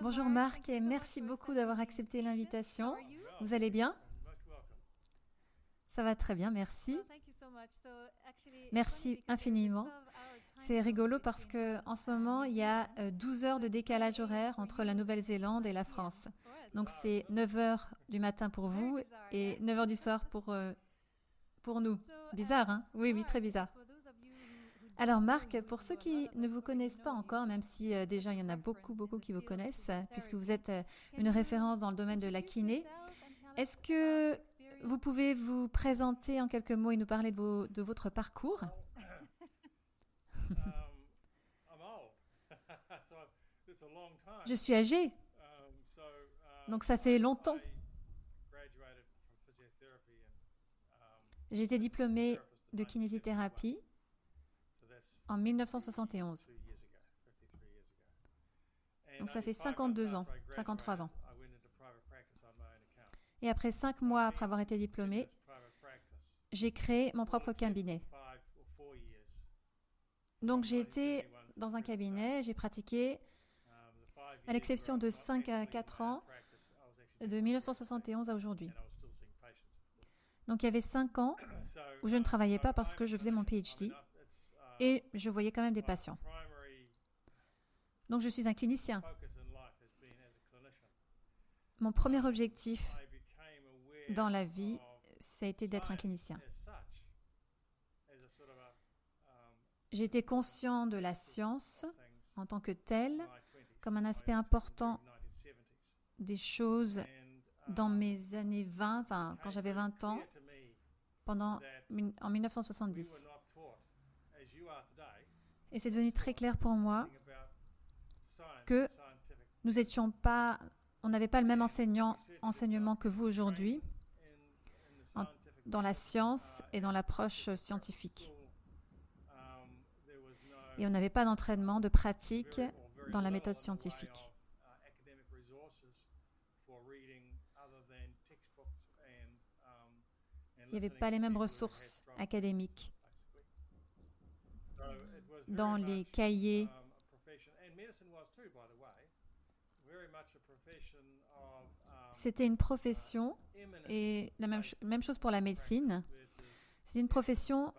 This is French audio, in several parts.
Bonjour Marc et merci beaucoup d'avoir accepté l'invitation. Vous allez bien? Ça va très bien, merci. Merci infiniment. C'est rigolo parce que en ce moment, il y a 12 euh, heures de décalage horaire entre la Nouvelle-Zélande et la France. Donc c'est 9 heures du matin pour vous et 9 heures du soir pour, euh, pour nous. Bizarre, hein? Oui, oui, très bizarre. Alors Marc, pour ceux qui ne vous connaissent pas encore, même si euh, déjà il y en a beaucoup, beaucoup qui vous connaissent, puisque vous êtes une référence dans le domaine de la kiné, est-ce que vous pouvez vous présenter en quelques mots et nous parler de, de votre parcours? Je suis âgé, donc ça fait longtemps. J'ai été diplômé de kinésithérapie en 1971. Donc ça fait 52 ans, 53 ans. Et après cinq mois après avoir été diplômé, j'ai créé mon propre cabinet. Donc j'ai été dans un cabinet, j'ai pratiqué, à l'exception de 5 à 4 ans, de 1971 à aujourd'hui. Donc il y avait 5 ans où je ne travaillais pas parce que je faisais mon PhD et je voyais quand même des patients. Donc je suis un clinicien. Mon premier objectif dans la vie, ça a été d'être un clinicien. Été conscient de la science en tant que telle, comme un aspect important des choses dans mes années 20, enfin, quand j'avais 20 ans, pendant, en 1970. Et c'est devenu très clair pour moi que nous n'étions pas, on n'avait pas le même enseignement que vous aujourd'hui dans la science et dans l'approche scientifique. Et on n'avait pas d'entraînement, de pratique dans la méthode scientifique. Il n'y avait pas les mêmes ressources académiques dans les cahiers. C'était une profession et la même, même chose pour la médecine. C'est une profession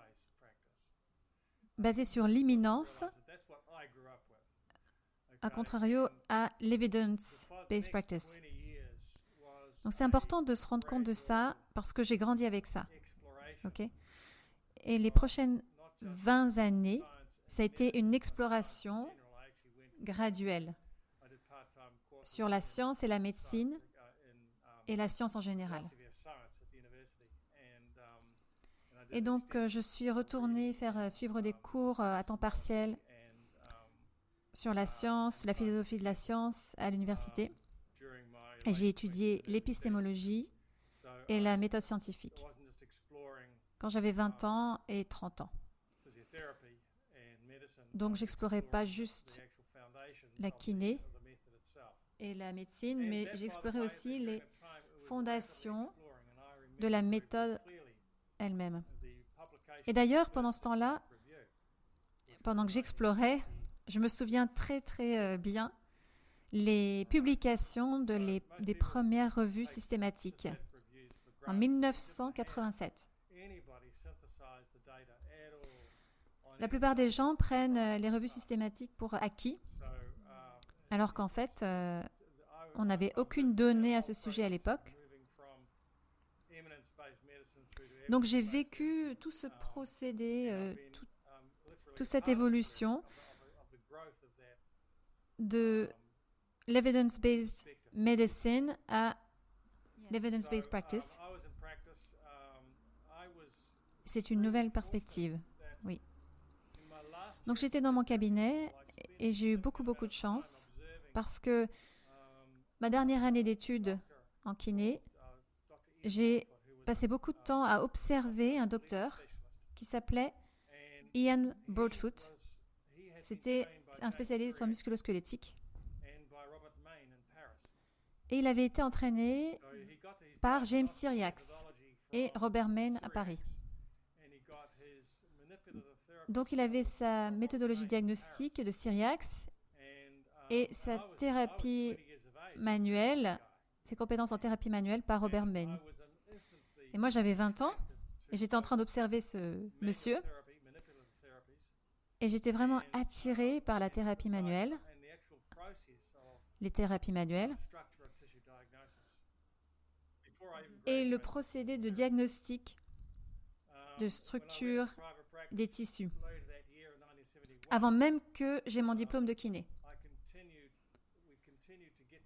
basée sur l'imminence, à contrario à l'evidence-based practice. Donc c'est important de se rendre compte de ça parce que j'ai grandi avec ça. ok? Et les prochaines 20 années, ça a été une exploration graduelle sur la science et la médecine et la science en général. Et donc, euh, je suis retournée faire euh, suivre des cours euh, à temps partiel sur la science, la philosophie de la science à l'université. Et j'ai étudié l'épistémologie et la méthode scientifique quand j'avais 20 ans et 30 ans. Donc, j'explorais pas juste la kiné et la médecine, mais j'explorais aussi les fondation de la méthode elle-même. Et d'ailleurs, pendant ce temps-là, pendant que j'explorais, je me souviens très très euh, bien les publications des premières revues systématiques en 1987. La plupart des gens prennent euh, les revues systématiques pour acquis, alors qu'en fait, euh, on n'avait aucune donnée à ce sujet à l'époque. Donc j'ai vécu tout ce procédé, euh, toute cette évolution de l'evidence-based medicine à l'evidence-based practice. C'est une nouvelle perspective, oui. Donc j'étais dans mon cabinet et j'ai eu beaucoup beaucoup de chance parce que ma dernière année d'études en kiné, j'ai passé beaucoup de temps à observer un docteur qui s'appelait Ian Broadfoot. C'était un spécialiste en musculosquelettique. Et il avait été entraîné par James Syriax et Robert Main à Paris. Donc il avait sa méthodologie diagnostique de Syriax et sa thérapie manuelle, ses compétences en thérapie manuelle par Robert Bain. Et moi, j'avais 20 ans et j'étais en train d'observer ce monsieur. Et j'étais vraiment attirée par la thérapie manuelle, les thérapies manuelles, et le procédé de diagnostic de structure des tissus, avant même que j'ai mon diplôme de kiné.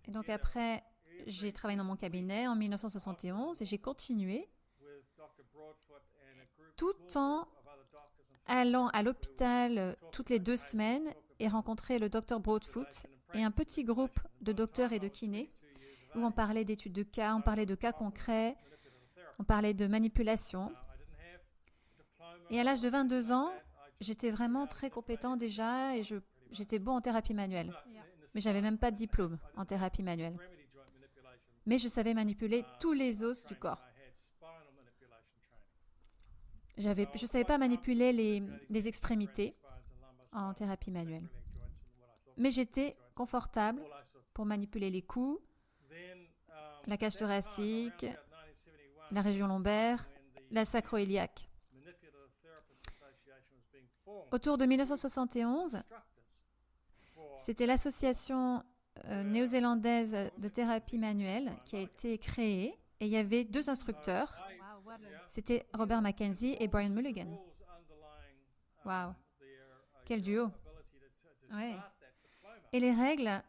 Et donc après, j'ai travaillé dans mon cabinet en 1971 et j'ai continué tout en allant à l'hôpital euh, toutes les deux semaines et rencontrer le docteur Broadfoot et un petit groupe de docteurs et de kinés où on parlait d'études de cas, on parlait de cas concrets, on parlait de manipulation. Et à l'âge de 22 ans, j'étais vraiment très compétent déjà et j'étais bon en thérapie manuelle. Mais j'avais même pas de diplôme en thérapie manuelle. Mais je savais manipuler tous les os du corps. Je ne savais pas manipuler les, les extrémités en thérapie manuelle. Mais j'étais confortable pour manipuler les coups, la cage thoracique, la région lombaire, la sacro-iliaque. Autour de 1971, c'était l'association euh, néo-zélandaise de thérapie manuelle qui a été créée et il y avait deux instructeurs c'était Robert Mackenzie et Brian Mulligan. Wow. Quel duo. Et les règles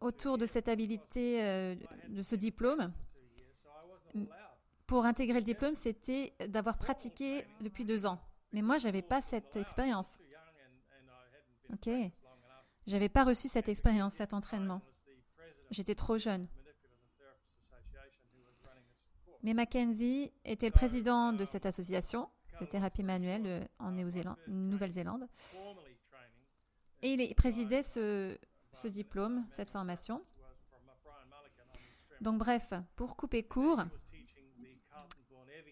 autour de cette habilité, euh, de ce diplôme, pour intégrer le diplôme, c'était d'avoir pratiqué depuis deux ans. Mais moi, je n'avais pas cette expérience. Ok. J'avais pas reçu cette expérience, cet entraînement. J'étais trop jeune. Mais Mackenzie était le président de cette association de thérapie manuelle en Nouvelle-Zélande. Et il présidait ce, ce diplôme, cette formation. Donc bref, pour couper court,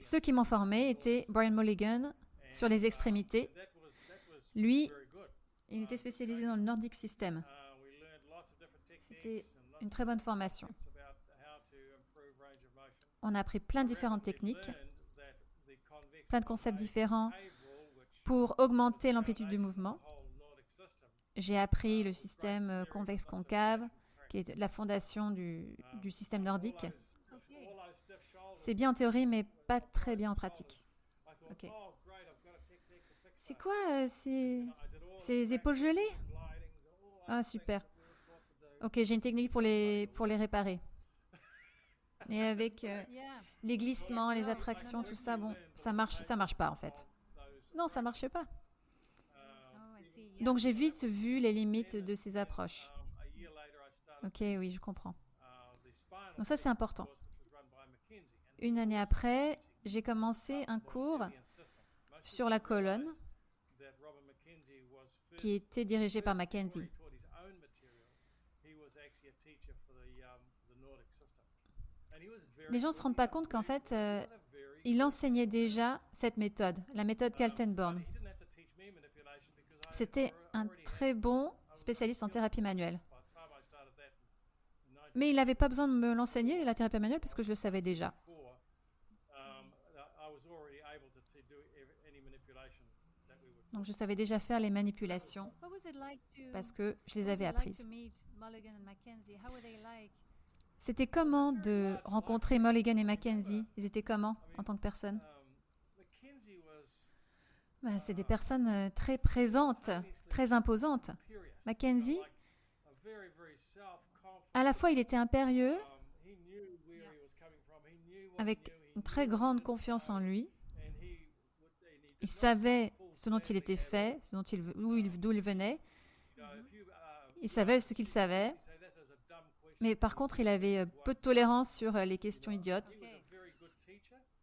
ceux qui m'ont formé étaient Brian Mulligan sur les extrémités. Lui, il était spécialisé dans le Nordic System. C'était une très bonne formation. On a appris plein de différentes techniques, plein de concepts différents pour augmenter l'amplitude du mouvement. J'ai appris le système euh, convexe-concave, qui est la fondation du, système nordique. C'est bien en théorie, mais pas très bien en pratique. C'est quoi euh, ces, épaules gelées? Ah, super. Ok, j'ai une technique pour les, pour les réparer. Et avec euh, les glissements, les attractions, tout ça, bon, ça marche, ça marche pas en fait. Non, ça marchait pas. Donc j'ai vite vu les limites de ces approches. Ok, oui, je comprends. Donc ça, c'est important. Une année après, j'ai commencé un cours sur la colonne qui était dirigé par Mackenzie. les gens ne se rendent pas compte qu'en fait, euh, il enseignait déjà cette méthode, la méthode Kaltenborn. C'était un très bon spécialiste en thérapie manuelle. Mais il n'avait pas besoin de me l'enseigner, la thérapie manuelle, parce que je le savais déjà. Donc je savais déjà faire les manipulations parce que je les avais apprises. C'était comment de rencontrer Mulligan et Mackenzie? Ils étaient comment en tant que personnes? Bah, C'est des personnes euh, très présentes, très imposantes. Mackenzie, à la fois il était impérieux, avec une très grande confiance en lui. Il savait ce dont il était fait, ce dont il, d'où il venait. Il savait ce qu'il savait. Mais par contre, il avait euh, peu de tolérance sur euh, les questions idiotes.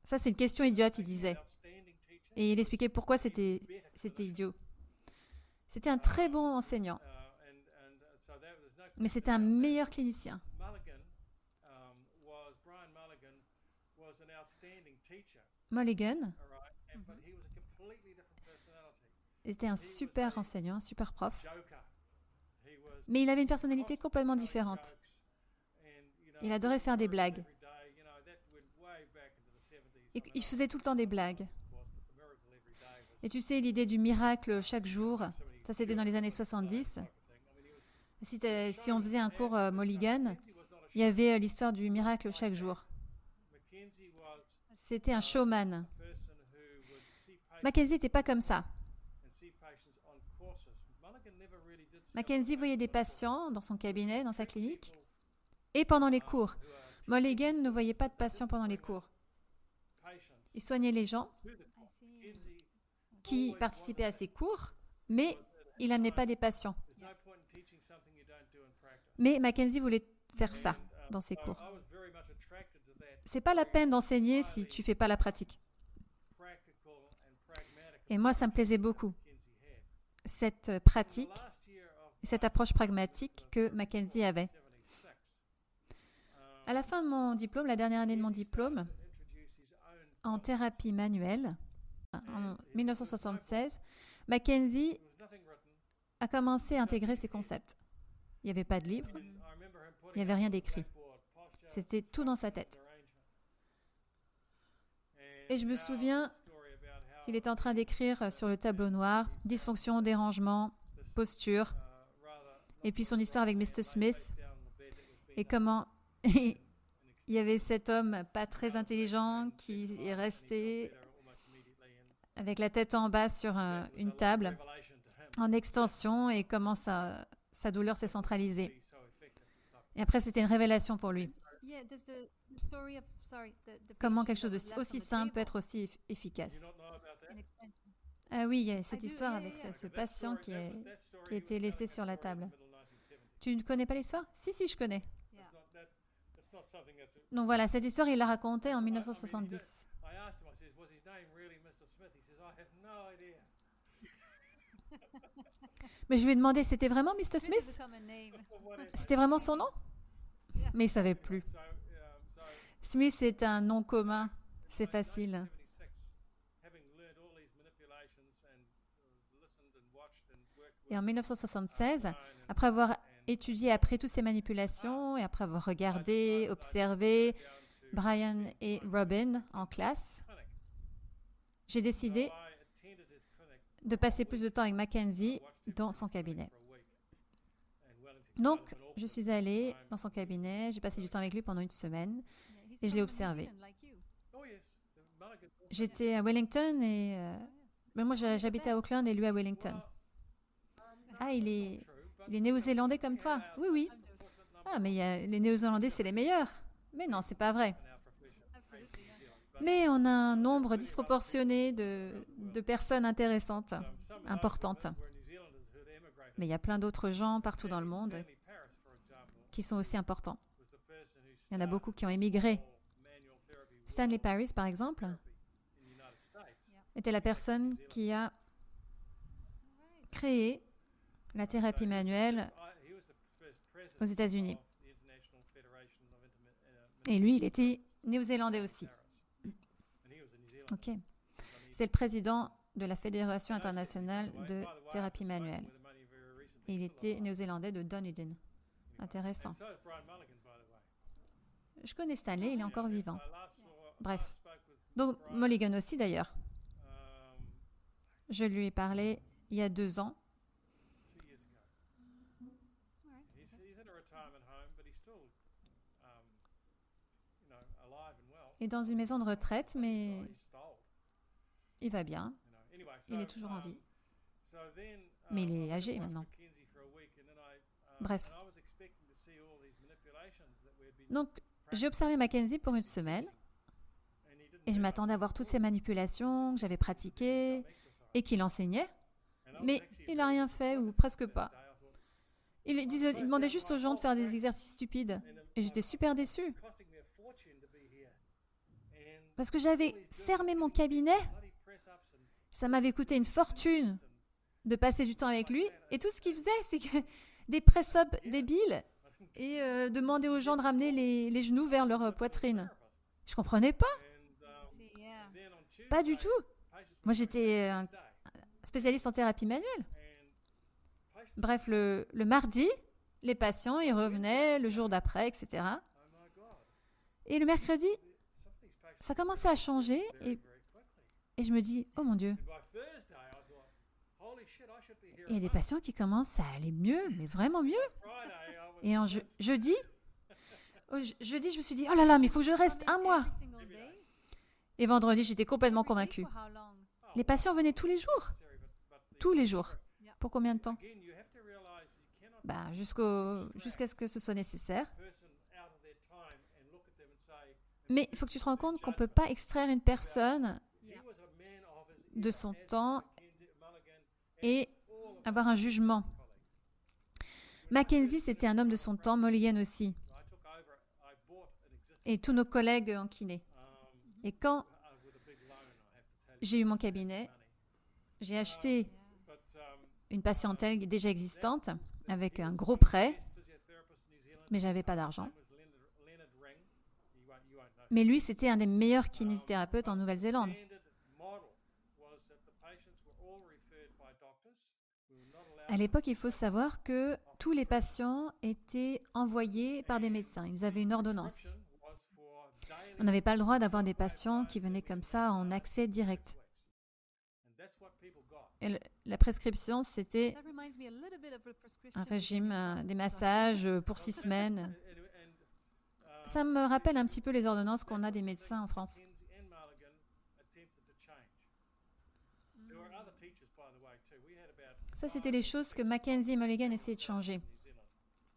Ça, c'est une question idiote, il disait. Et il expliquait pourquoi c'était idiot. C'était un très bon enseignant. Mais c'était un meilleur clinicien. Mulligan? Était un super enseignant, un super prof. Mais il avait une personnalité complètement différente. Il adorait faire des blagues. Il faisait tout le temps des blagues. Et tu sais, l'idée du miracle chaque jour, ça c'était dans les années 70. Si, si on faisait un cours euh, Mulligan, il y avait euh, l'histoire du miracle chaque jour. C'était un showman. Mackenzie n'était pas comme ça. Mackenzie voyait des patients dans son cabinet, dans sa clinique, et pendant les cours. Mulligan ne voyait pas de patients pendant les cours. Il soignait les gens qui participaient à ses cours, mais il n'amenait pas des patients. Mais Mackenzie voulait faire ça dans ses cours. C'est pas la peine d'enseigner si tu fais pas la pratique. Et moi, ça me plaisait beaucoup cette pratique, cette approche pragmatique que Mackenzie avait. À la fin de mon diplôme, la dernière année de mon diplôme, en thérapie manuelle, en 1976, Mackenzie a commencé à intégrer ces concepts. Il n'y avait pas de livre, il n'y avait rien d'écrit. C'était tout dans sa tête. Et je me souviens qu'il était en train d'écrire sur le tableau noir dysfonction, dérangement, posture, et puis son histoire avec Mr. Smith, et comment il y avait cet homme pas très intelligent qui est resté avec la tête en bas sur une table en extension et comment sa, sa douleur s'est centralisée. Et après, c'était une révélation pour lui. Comment quelque chose de aussi simple peut être aussi efficace. Ah oui, il y a cette histoire avec ce, patient qui, a été laissé sur la table. Tu ne connais pas l'histoire? Si, si, je connais. Donc voilà, cette histoire, il l'a racontée en 1970. Mais je lui ai demandé, c'était vraiment Mr. Smith? C'était vraiment son nom? Mais il ne savait plus. Smith est un nom commun, c'est facile. Et en 1976, après avoir étudié après toutes ces manipulations et après avoir regardé, observé Brian et Robin en classe, j'ai décidé de passer plus de temps avec Mackenzie dans son cabinet. Donc, je suis allée dans son cabinet, j'ai passé du temps avec lui pendant une semaine et je l'ai observé. J'étais à Wellington et... Euh, moi, j'habitais à Auckland et lui à Wellington. Ah, il est, il est néo-zélandais comme toi Oui, oui. Ah, mais les néo-zélandais, c'est les meilleurs. Mais non, c'est pas vrai. Mais on a un nombre disproportionné de, de personnes intéressantes, importantes. Mais il y a plein d'autres gens partout dans le monde qui sont aussi importants. Il y en a beaucoup qui ont émigré. Stanley Paris, par exemple, était la personne qui a créé la thérapie manuelle aux États-Unis. Et lui, il était néo-zélandais aussi. Ok. C'est le président de la Fédération internationale de thérapie manuelle. Il était néo-zélandais de Dunedin. Intéressant. Je connais Stanley, il est encore vivant. Bref. Donc Mulligan aussi d'ailleurs. Je lui ai parlé il y a deux ans est dans une maison de retraite, mais il va bien. Il est toujours en vie. Mais il est âgé maintenant. Bref. Donc, j'ai observé Mackenzie pour une semaine et je m'attendais à voir toutes ces manipulations que j'avais pratiquées et qu'il enseignait. Mais il n'a rien fait ou presque pas. Il, il demandait juste aux gens de faire des exercices stupides. Et j'étais super déçue. Parce que j'avais fermé mon cabinet. Ça m'avait coûté une fortune de passer du temps avec lui. Et tout ce qu'il faisait, c'est des press-ups débiles et euh, demander aux gens de ramener les, genoux vers leur poitrine. Je comprenais pas. Pas du tout. Moi, j'étais un spécialiste en thérapie manuelle. Bref, le, le mardi, les patients, ils revenaient le jour d'après, etc. Et le mercredi, ça commençait à changer et, je me dis, oh mon Dieu, il y a des patients qui commencent à aller mieux, mais vraiment mieux. Et en jeudi, jeudi, je me suis dit, oh là là, mais il faut que je reste un mois. Et vendredi, j'étais complètement convaincue. Les patients venaient tous les jours. Tous les jours. Pour combien de temps? Ben, Jusqu'à ce que ce soit nécessaire. Mais il faut que tu te rends compte qu'on ne peut pas extraire une personne de son temps et avoir un jugement. Mackenzie, c'était un homme de son temps, Mulligan aussi. Et tous nos collègues en kiné. Et quand j'ai eu mon cabinet, j'ai acheté une patientèle déjà existante avec un gros prêt, mais j'avais pas d'argent. Mais lui, c'était un des meilleurs kinésithérapeutes en Nouvelle-Zélande. À l'époque, il faut savoir que tous les patients étaient envoyés par des médecins. Ils avaient une ordonnance. On n'avait pas le droit d'avoir des patients qui venaient comme ça en accès direct. Et la prescription, c'était un régime, euh, des massages pour six semaines. Ça me rappelle un petit peu les ordonnances qu'on a des médecins en France. Ça, c'était les choses que Mackenzie et Mulligan essayaient de changer.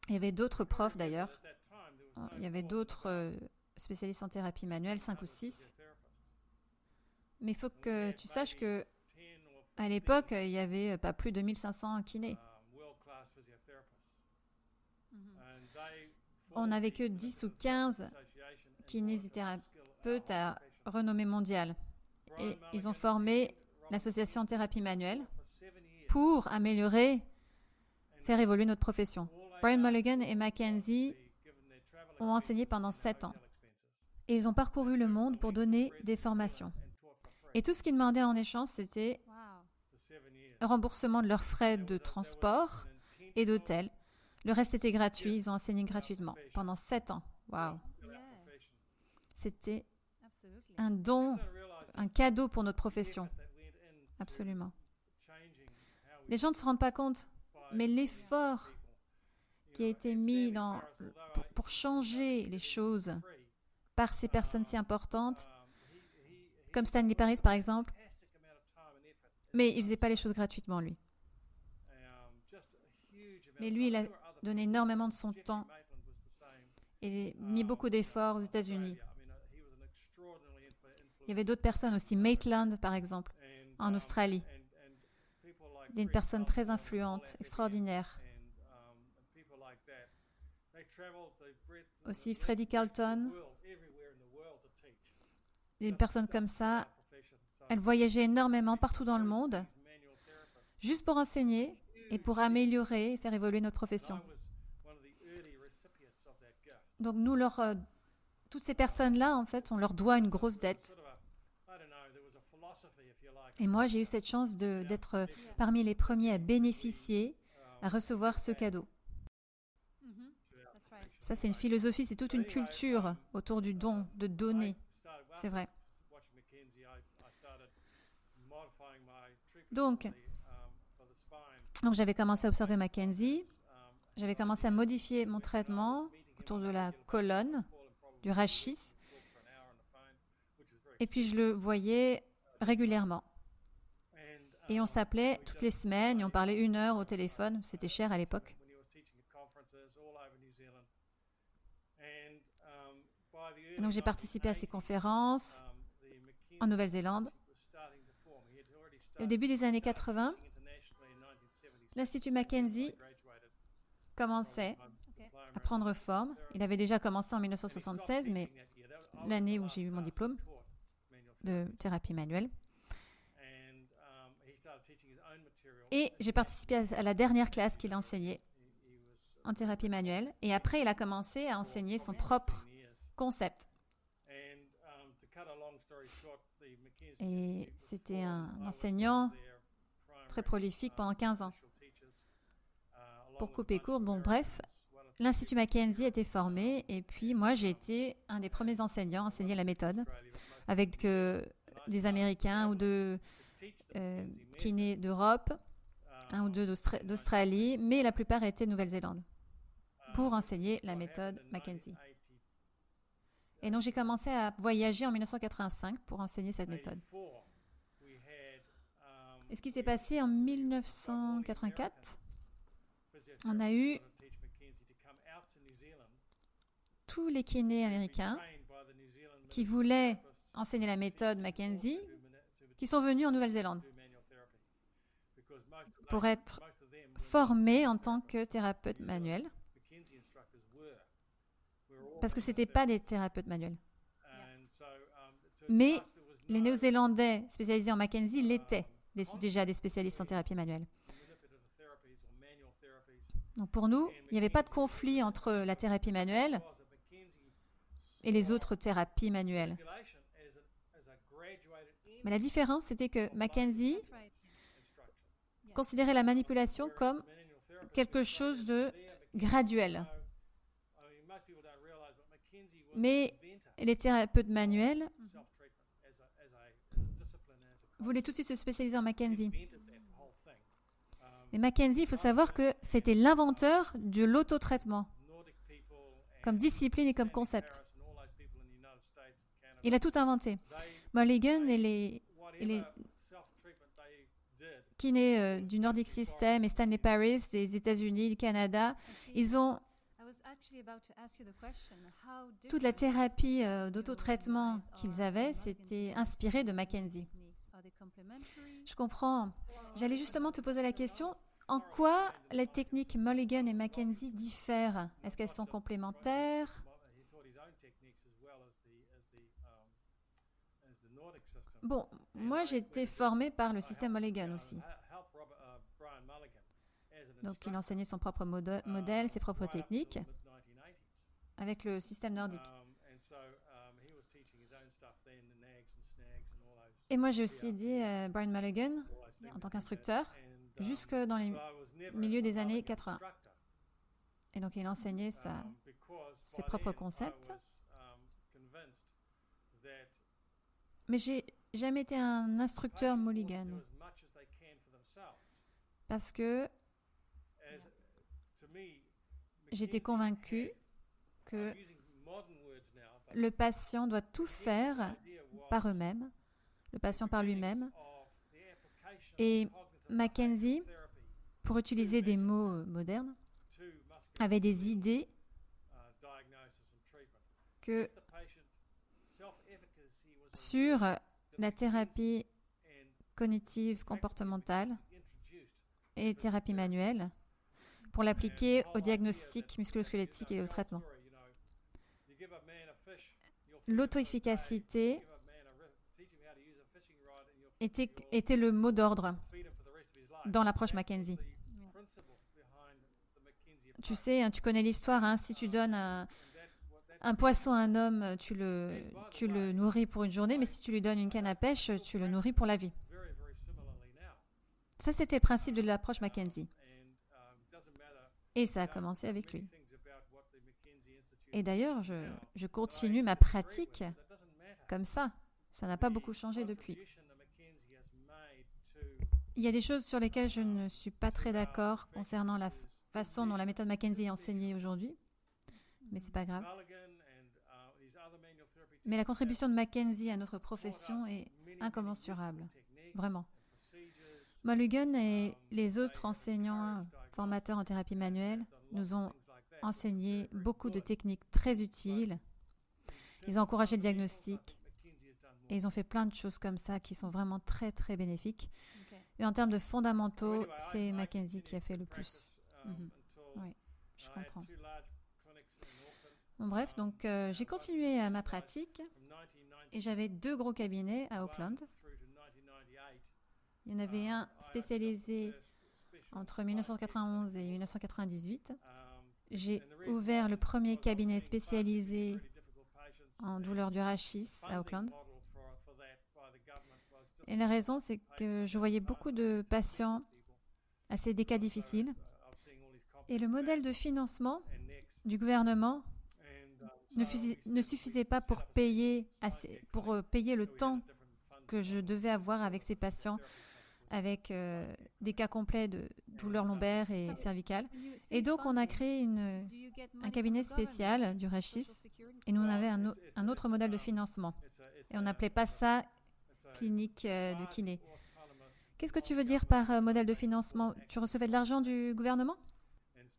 Il y avait d'autres profs d'ailleurs. Il y avait d'autres euh, spécialistes en thérapie manuelle, cinq ou six. Mais il faut que tu saches que à l'époque, il n'y avait pas plus de 1500 kinés. On n'avait que 10 ou 15 kinésithérapeutes à renommée mondiale. Et ils ont formé l'association thérapie manuelle pour améliorer, faire évoluer notre profession. Brian Mulligan et Mackenzie ont enseigné pendant sept ans. Et ils ont parcouru le monde pour donner des formations. Et tout ce qu'ils demandaient en échange, c'était remboursement de leurs frais de transport et d'hôtel. Le reste était gratuit, ils ont enseigné gratuitement pendant sept ans. Waouh! C'était un don, un cadeau pour notre profession. Absolument. Les gens ne se rendent pas compte, mais l'effort qui a été mis dans, pour, changer les choses par ces personnes si importantes, comme Stanley Paris par exemple, mais il ne faisait pas les choses gratuitement, lui. Mais lui, il a donné énormément de son temps et mis beaucoup d'efforts aux États-Unis. Il y avait d'autres personnes aussi, Maitland par exemple, en Australie d'une personne très influente, extraordinaire. Aussi Freddie Carlton, une personne comme ça, elle voyageait énormément partout dans le monde, juste pour enseigner et pour améliorer et faire évoluer notre profession. Donc nous, leur, euh, toutes ces personnes-là, en fait, on leur doit une grosse dette. Et moi, j'ai eu cette chance d'être parmi les premiers à bénéficier, à recevoir ce cadeau. Ça, c'est une philosophie, c'est toute une culture autour du don, de donner. C'est vrai. Donc, donc j'avais commencé à observer Mackenzie. J'avais commencé à modifier mon traitement autour de la colonne, du rachis. Et puis je le voyais régulièrement. Et on s'appelait toutes les semaines et on parlait une heure au téléphone. C'était cher à l'époque. Donc j'ai participé à ces conférences en Nouvelle-Zélande. Au début des années 80, l'Institut Mackenzie commençait à prendre forme. Il avait déjà commencé en 1976, mais l'année où j'ai eu mon diplôme de thérapie manuelle. Et j'ai participé à la dernière classe qu'il enseignait en thérapie manuelle. Et après, il a commencé à enseigner son propre concept. Et c'était un enseignant très prolifique pendant 15 ans. pour couper court, bon, bref, l'Institut Mackenzie a été formé et puis moi, j'ai été un des premiers enseignants à enseigner la méthode avec des Américains ou de euh, kinés d'Europe, un ou deux d'Australie, mais la plupart étaient de Nouvelle-Zélande pour enseigner la méthode Mackenzie. Et donc j'ai commencé à voyager en 1985 pour enseigner cette méthode. Et ce qui s'est passé en 1984, on a eu tous les kinés américains qui voulaient enseigner la méthode Mackenzie, qui sont venus en Nouvelle-Zélande pour être formés en tant que thérapeutes manuels parce que ce n'étaient pas des thérapeutes manuels. Mais les Néo-Zélandais spécialisés en Mackenzie l'étaient déjà des spécialistes en thérapie manuelle. Donc pour nous, il n'y avait pas de conflit entre la thérapie manuelle et les autres thérapies manuelles. Mais la différence, c'était que Mackenzie considérait la manipulation comme quelque chose de graduel. Mais les thérapeutes manuels voulaient tout de suite se spécialiser en Mackenzie. Mais Mackenzie, il faut savoir que c'était l'inventeur de l'autotraitement, comme discipline et comme concept. Il a tout inventé. Mulligan et les, kinés du Nordic System et Stanley Paris des États-Unis, du Canada, ils ont toute la thérapie euh, d'autotraitement qu'ils avaient, c'était inspiré de Mackenzie. Je comprends. J'allais justement te poser la question, en quoi les techniques Mulligan et Mackenzie diffèrent? Est-ce qu'elles sont complémentaires? Bon, moi j'ai été formé par le système Mulligan aussi. Donc il enseignait son propre modèle, ses propres techniques avec le système nordique. Et moi, j'ai aussi aidé euh, Brian Mulligan en tant qu'instructeur jusque dans les milieux des années 80. Et donc, il enseignait ses propres concepts. Mais j'ai jamais été un instructeur Mulligan. Parce que j'étais convaincu que le patient doit tout faire par eux-mêmes, le patient par lui-même. Et Mackenzie, pour utiliser des mots modernes, avait des idées que sur la thérapie cognitive comportementale et thérapie manuelle pour l'appliquer au diagnostic musculo-squelettique et au traitement. L'auto-efficacité était, le mot d'ordre dans l'approche Mackenzie. Tu sais, hein, tu connais l'histoire, hein, si tu donnes un, un, poisson à un homme, tu le, tu le nourris pour une journée, mais si tu lui donnes une canne à pêche, tu le nourris pour la vie. Ça, c'était le principe de l'approche Mackenzie. Et ça a commencé avec lui. Et d'ailleurs, je, je, continue ma pratique comme ça. Ça n'a pas beaucoup changé depuis. Il y a des choses sur lesquelles je ne suis pas très d'accord concernant la façon dont la méthode Mackenzie est enseignée aujourd'hui, mais c'est pas grave. Mais la contribution de Mackenzie à notre profession est incommensurable, vraiment. Mulligan et les autres enseignants formateurs en thérapie manuelle nous ont enseigné beaucoup de techniques très utiles. Ils ont encouragé le diagnostic et ils ont fait plein de choses comme ça qui sont vraiment très très bénéfiques. Et en termes de fondamentaux, c'est Mackenzie qui a fait le plus. Mhm. Oui, je comprends. Bref, donc euh, j'ai continué à ma pratique et j'avais deux gros cabinets à Auckland. Il y en avait un spécialisé entre 1991 et 1998. J'ai ouvert le premier cabinet spécialisé en douleur du rachis à Auckland. Et la raison, c'est que je voyais beaucoup de patients assez des cas difficiles Et le modèle de financement du gouvernement ne, suffisait pas pour payer, assez, pour euh, payer le temps que je devais avoir avec ces patients avec euh, des cas complets de douleurs lombaires et cervicales. Et donc, on a créé un cabinet spécial du Rachis et nous, on avait un, un, autre modèle de financement. Et on n'appelait pas ça clinique euh, de kiné. Qu'est-ce que tu veux dire par modèle de financement? Tu recevais de l'argent du gouvernement?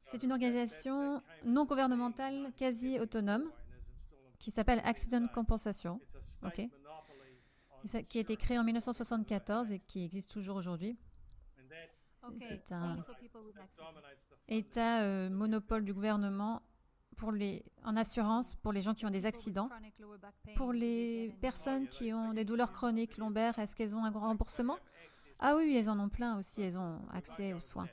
C'est une organisation non gouvernementale quasi autonome qui s'appelle Accident Compensation, qui a été créé en 1974 et qui existe toujours aujourd'hui. C'est un État euh, monopole du gouvernement pour les, en assurance pour les gens qui ont des accidents. Pour les personnes qui ont des douleurs chroniques lombaires, est-ce qu'elles ont un grand remboursement? Ah oui, elles en ont plein aussi, elles ont accès aux soins.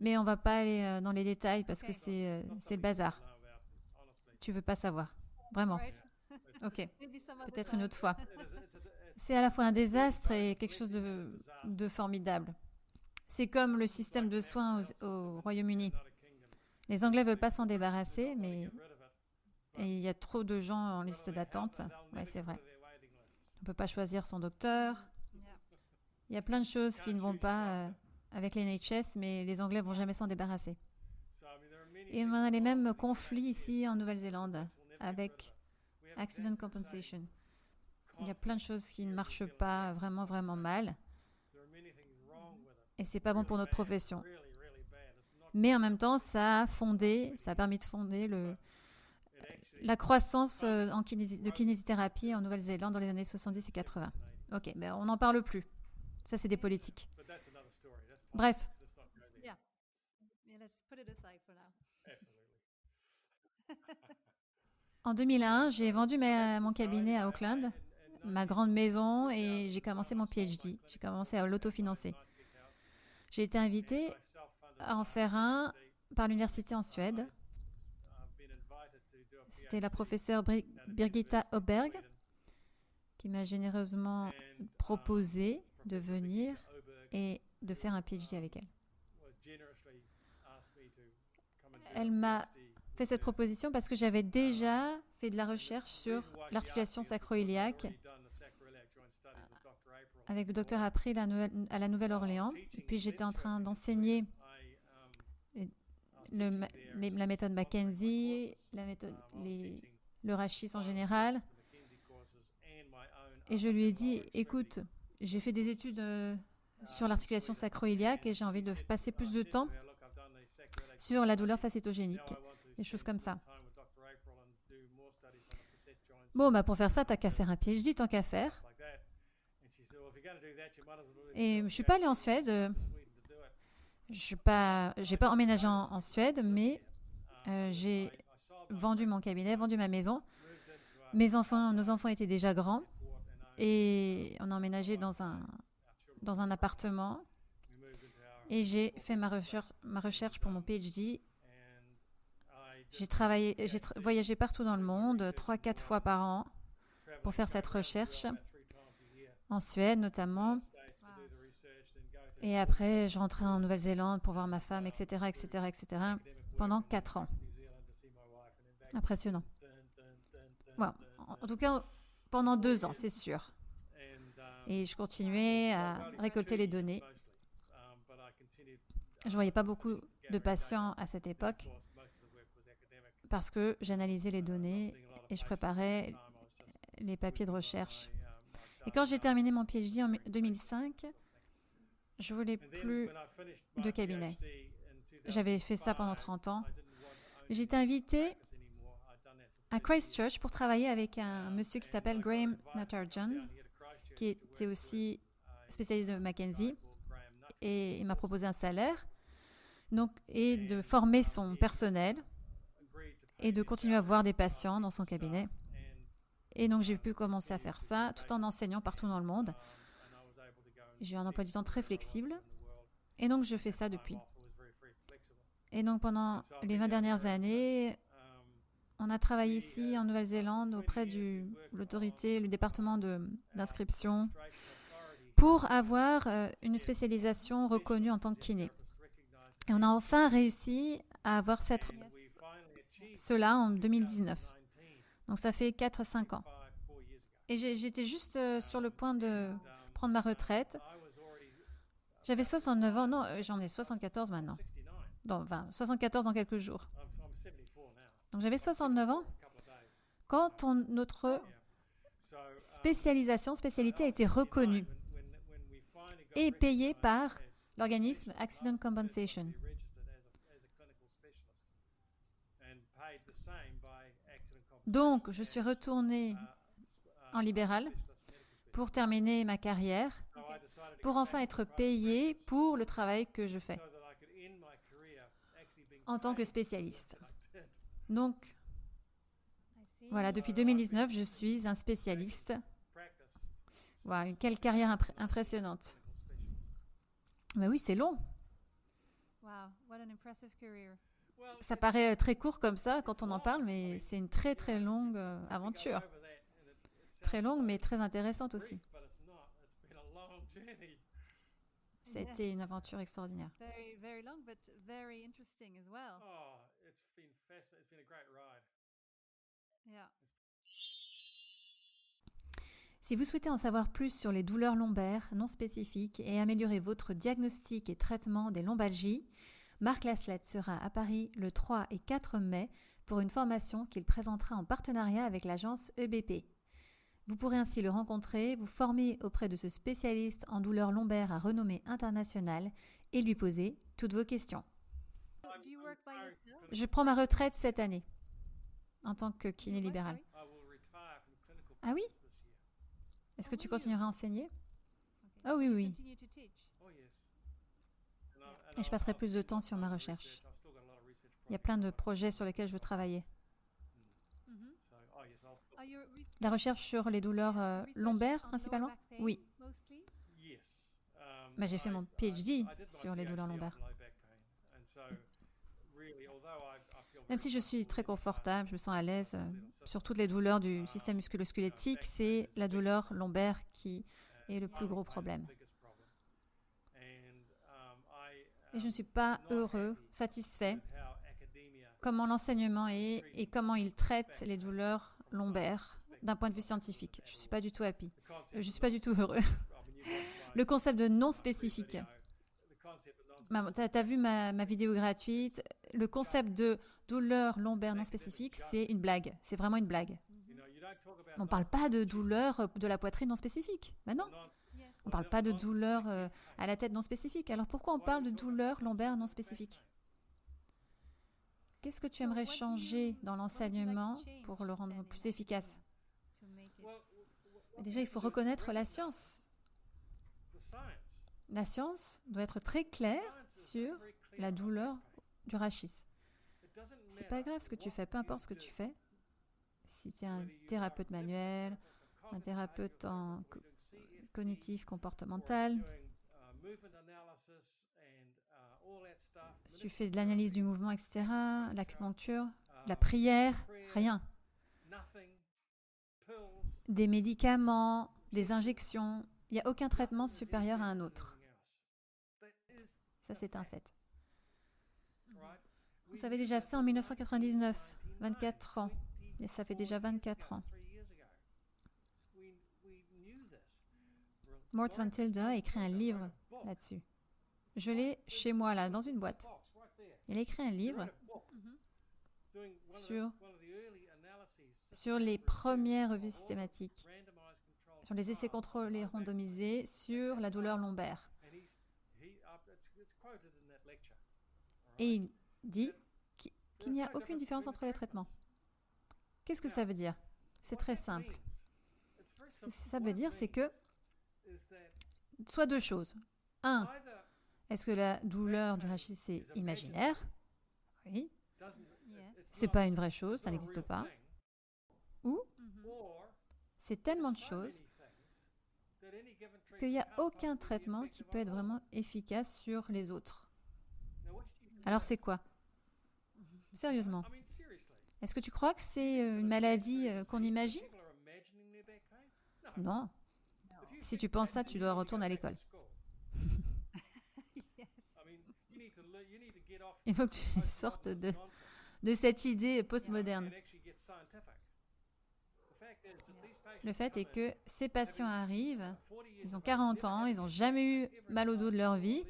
Mais on ne va pas aller euh, dans les détails parce que c'est euh, le bazar. Tu veux pas savoir. Vraiment. Ok. Peut-être une autre fois. C'est à la fois un désastre et quelque chose de, formidable. C'est comme le système de soins au, Royaume-Uni. Les Anglais veulent pas s'en débarrasser, mais il y a trop de gens en liste d'attente. Oui, c'est vrai. On ne peut pas choisir son docteur. Il y a plein de choses qui ne vont pas euh, avec les NHS, mais les Anglais vont jamais s'en débarrasser. Et on a les mêmes conflits ici en Nouvelle-Zélande avec Accident Compensation. Il y a plein de choses qui ne marchent pas vraiment, vraiment mal. Et c'est pas bon pour notre profession. Mais en même temps, ça a fondé, ça a permis de fonder le, la croissance euh, en de kinésithérapie en Nouvelle-Zélande dans les années 70 et 80. Ok, mais ben, on n'en parle plus. Ça, c'est des politiques. Bref. En 2001, j'ai vendu mon cabinet à Auckland, ma grande maison, et j'ai commencé mon PhD. J'ai commencé à l'autofinancer. J'ai été invitée à en faire un par l'université en Suède. C'était la professeure Birgitta Oberg qui m'a généreusement proposé de venir et de faire un PhD avec elle. Elle m'a fait cette proposition parce que j'avais déjà fait de la recherche sur l'articulation sacro-iliaque avec le docteur April à la Nouvelle-Orléans. Puis j'étais en train d'enseigner la méthode Mackenzie, la méthode, le rachis en général. Et je lui ai dit, écoute, j'ai fait des études euh, sur l'articulation sacro-iliaque et j'ai envie de passer plus de temps sur la douleur facétogénique des choses comme ça. Bon, bah pour faire ça, t'as qu'à faire un PhD, tant qu'à faire. Et je suis pas allée en Suède. Je suis pas, j'ai pas emménagé en, Suède, mais euh, j'ai vendu mon cabinet, vendu ma maison. Mes enfants, nos enfants étaient déjà grands et on a emménagé dans un dans un appartement. Et j'ai fait ma recherche, ma recherche pour mon PhD j'ai travaillé, j'ai voyagé partout dans le monde, trois, quatre fois par an, pour faire cette recherche, en Suède notamment. Et après, je rentrais en Nouvelle-Zélande pour voir ma femme, etc., etc., etc., pendant quatre ans. Impressionnant. En tout cas, pendant deux ans, c'est sûr. Et je continuais à récolter les données. Je voyais pas beaucoup de patients à cette époque parce que j'analysais les données et je préparais les papiers de recherche. Et quand j'ai terminé mon PhD en 2005, je voulais plus de cabinet. J'avais fait ça pendant 30 ans. J'étais invitée à Christchurch pour travailler avec un monsieur qui s'appelle Graham Natarajan, qui était aussi spécialiste de Mackenzie. Et il m'a proposé un salaire donc, et de former son personnel et de continuer à voir des patients dans son cabinet. Et donc j'ai pu commencer à faire ça tout en enseignant partout dans le monde. J'ai un emploi du temps très flexible et donc je fais ça depuis. Et donc pendant les 20 dernières années, on a travaillé ici en Nouvelle-Zélande auprès de l'autorité, le département d'inscription, pour avoir euh, une spécialisation reconnue en tant que kiné. Et on a enfin réussi à avoir cette, cela en 2019. Donc ça fait 4 à 5 ans. Et j'étais juste euh, sur le point de prendre ma retraite. J'avais 69 ans, non, euh, j'en ai 74 maintenant. Donc, enfin, 74 dans quelques jours. Donc j'avais 69 ans quand notre spécialisation, spécialité a été reconnue et payée par l'organisme Accident Compensation. Donc, je suis retournée en libéral pour terminer ma carrière, pour enfin être payée pour le travail que je fais en tant que spécialiste. Donc, voilà, depuis 2019, je suis un spécialiste. Wow, quelle carrière impressionnante. Mais oui, c'est long. Ça paraît euh, très court comme ça quand on en parle, mais c'est une très très longue euh, aventure. Très longue, mais très intéressante aussi. C'était une aventure extraordinaire. Si vous souhaitez en savoir plus sur les douleurs lombaires non spécifiques et améliorer votre diagnostic et traitement des lombalgies, Marc Laslett sera à Paris le 3 et 4 mai pour une formation qu'il présentera en partenariat avec l'agence EBP. Vous pourrez ainsi le rencontrer, vous former auprès de ce spécialiste en douleurs lombaires à renommée internationale et lui poser toutes vos questions. Je prends ma retraite cette année en tant que kiné libéral. Ah oui? Est-ce que tu continueras à enseigner? Oh oui, oui. Et je passerai plus de temps sur ma recherche. Il y a plein de projets sur lesquels je veux travailler. La recherche sur les douleurs euh, lombaires principalement? Oui. Mais j'ai fait mon PhD sur les douleurs lombaires. Même si je suis très confortable, je me sens à l'aise euh, sur toutes les douleurs du système musculo-squelettique, c'est la douleur lombaire qui est le plus gros problème. Je ne suis pas heureux, satisfait comment l'enseignement est et comment il traite les douleurs lombaires d'un point de vue scientifique. Je ne suis pas du tout happy. Je ne suis pas du tout heureux. Le concept de non spécifique. Tu vu ma, vidéo gratuite? Le concept de douleur lombaire non spécifique, c'est une blague. C'est vraiment une blague. On ne parle pas de douleur de la poitrine non spécifique. Ben. On ne parle pas de douleur euh, à la tête non spécifique. Alors pourquoi on parle de douleur lombaire non spécifique? Qu'est-ce que tu aimerais changer dans l'enseignement pour le rendre plus efficace? Déjà, il faut reconnaître la science. La science doit être très claire sur la douleur du rachis. C'est pas grave ce que tu fais, peu importe ce que tu fais. Si tu es un thérapeute manuel, un thérapeute en cognitif comportemental, si tu fais de l'analyse du mouvement, etc., l'acupuncture, la prière, rien. Des médicaments, des injections, il n'y a aucun traitement supérieur à un autre. Ça, c'est un fait. Vous savez déjà ça en 1999, 24 ans. Et ça fait déjà 24 ans. Mort Van Tilde a écrit un livre là-dessus. Je l'ai chez moi, là, dans une boîte. Il a écrit un livre sur, sur les premières revues systématiques, sur les essais contrôlés randomisés sur la douleur lombaire. Et il dit qu'il n'y a aucune différence entre les traitements. Qu'est-ce que ça veut dire? C'est très simple. Ce que ça veut dire, c'est que soit deux choses. Un, est-ce que la douleur du rachis est imaginaire? Oui. C'est pas une vraie chose, ça n'existe pas. Ou c'est tellement de choses qu'il n'y a aucun traitement qui peut être vraiment efficace sur les autres. Alors c'est quoi? Sérieusement. Est-ce que tu crois que c'est euh, une maladie euh, qu'on imagine? Non. Si tu penses ça, tu dois retourner à l'école. Il faut que tu sortes de, de cette idée postmoderne. Le fait est que ces patients arrivent, ils ont 40 ans, ils n'ont jamais eu mal au dos de leur vie,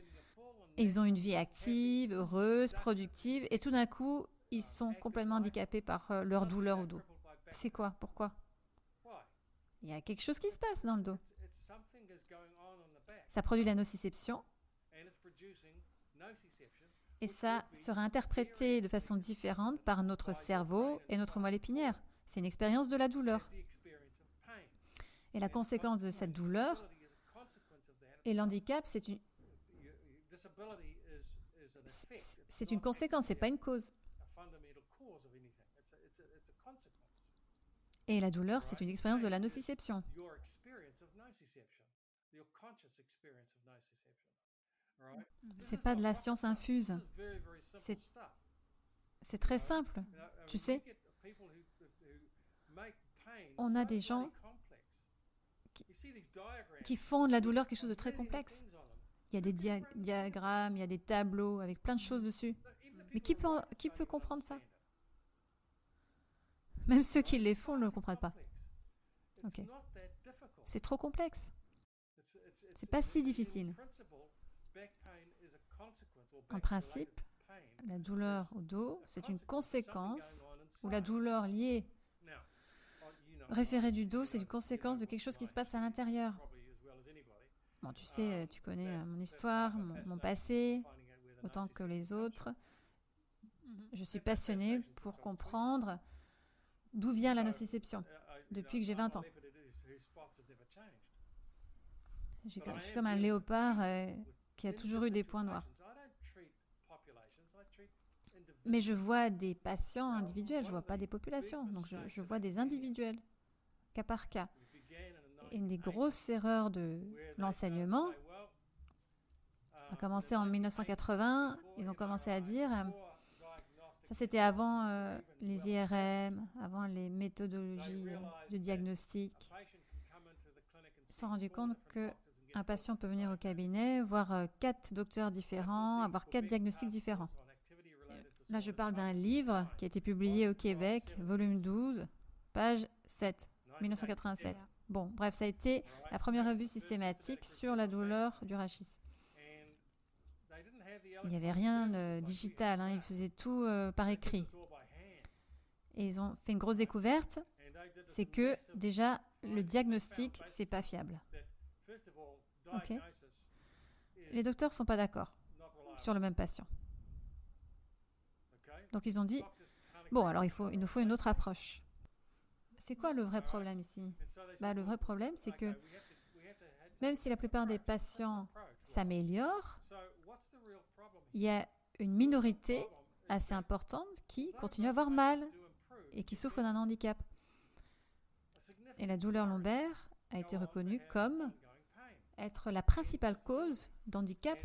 ils ont une vie active, heureuse, productive, et tout d'un coup, ils sont complètement handicapés par euh, leur douleur au dos. C'est quoi? Pourquoi? Il y a quelque chose qui se passe dans le dos. Ça produit la nociception. Et ça sera interprété de façon différente par notre cerveau et notre moelle épinière. C'est une expérience de la douleur. Et la conséquence de cette douleur et l'handicap, c'est une, c'est une conséquence, c'est pas une cause. Et la douleur, c'est une expérience de la nociception. C'est pas de la science infuse. C'est très simple. Tu sais, on a des gens qui, font de la douleur quelque chose de très complexe. Il y a des diagrammes, il y a des tableaux avec plein de choses dessus. Mais qui peut, qui peut comprendre ça? Même ceux qui les font ne le comprennent pas. Ok. C'est trop complexe. C'est pas si difficile. En principe, la douleur au dos, c'est une conséquence, ou la douleur liée référée du dos, c'est une conséquence de quelque chose qui se passe à l'intérieur. Bon, tu sais, tu connais euh, mon histoire, mon, passé, autant que les autres. Je suis passionnée pour comprendre d'où vient la nociception depuis que j'ai 20 ans? Je suis comme un léopard euh, qui a toujours eu des points noirs. Mais je vois des patients individuels, je ne vois pas des populations. Donc je, vois des individuels, cas par cas. une des grosses erreurs de l'enseignement a commencé en 1980. Ils ont commencé à dire, ça c'était avant euh, les IRM, avant les méthodologies de diagnostic. Ils se sont rendus compte que un patient peut venir au cabinet, voir euh, quatre docteurs différents, avoir quatre diagnostics différents. Là, je parle d'un livre qui a été publié au Québec, volume 12, page 7, 1987. Bon, bref, ça a été la première revue systématique sur la douleur du rachis. Il n'y avait rien de digital, hein, ils faisaient tout euh, par écrit. Et ils ont fait une grosse découverte, c'est que déjà le diagnostic, c'est pas fiable. Les docteurs ne sont pas d'accord sur le même patient. Donc ils ont dit, bon, alors il nous faut une autre approche. C'est quoi le vrai problème ici? Bah, Le vrai problème, c'est que même si la plupart des patients s'améliorent, il y a une minorité assez importante qui continue à avoir mal et qui souffre d'un handicap. Et la douleur lombaire a été reconnue comme être la principale cause d'handicap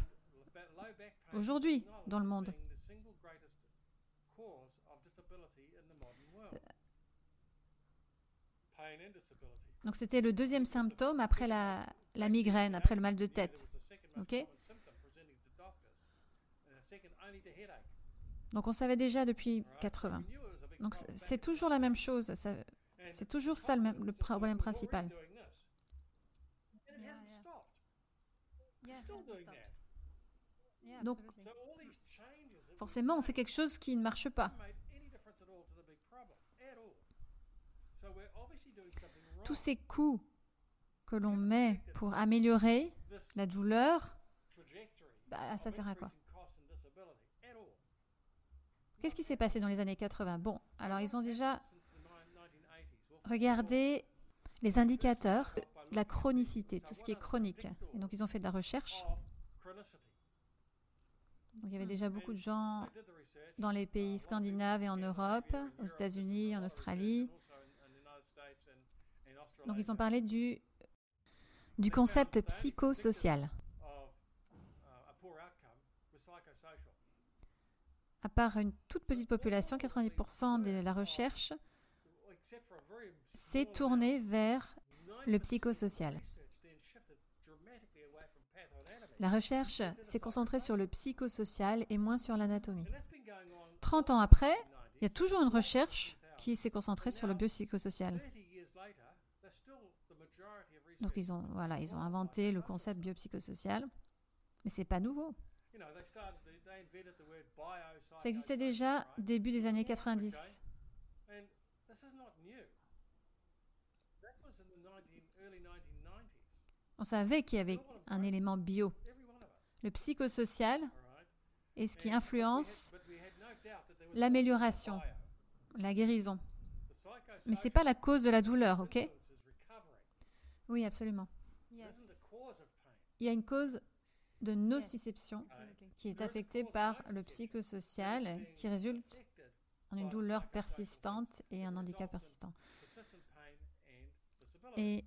aujourd'hui dans le monde. Donc c'était le deuxième symptôme après la, migraine, après le mal de tête. Donc on savait déjà depuis 80. Donc c'est toujours la même chose. C'est toujours ça le, même, le problème principal. Donc, forcément, on fait quelque chose qui ne marche pas. Tous ces coups que l'on met pour améliorer la douleur, bah, ça sert à quoi? Qu'est-ce qui s'est passé dans les années 80 Bon, alors ils ont déjà regardé les indicateurs la chronicité, tout ce qui est chronique. Et donc ils ont fait de la recherche. Donc il y avait déjà beaucoup de gens dans les pays scandinaves et en Europe, aux États-Unis, en Australie. Donc ils ont parlé du, du concept psychosocial. À part une toute petite population, 90% de la recherche s'est tournée vers le psychosocial. La recherche s'est concentrée sur le psychosocial et moins sur l'anatomie. 30 ans après, il y a toujours une recherche qui s'est concentrée sur le biopsychosocial. Donc ils ont, voilà, ils ont inventé le concept biopsychosocial, mais c'est pas nouveau. Ça existait déjà début des années 90. On savait qu'il y avait un élément bio. Le psychosocial est ce qui influence l'amélioration, la guérison. Mais ce n'est pas la cause de la douleur, ok? Oui, absolument. Il y a une cause de nociception qui est affectée par le psychosocial qui résulte en une douleur persistante et un handicap persistant. Et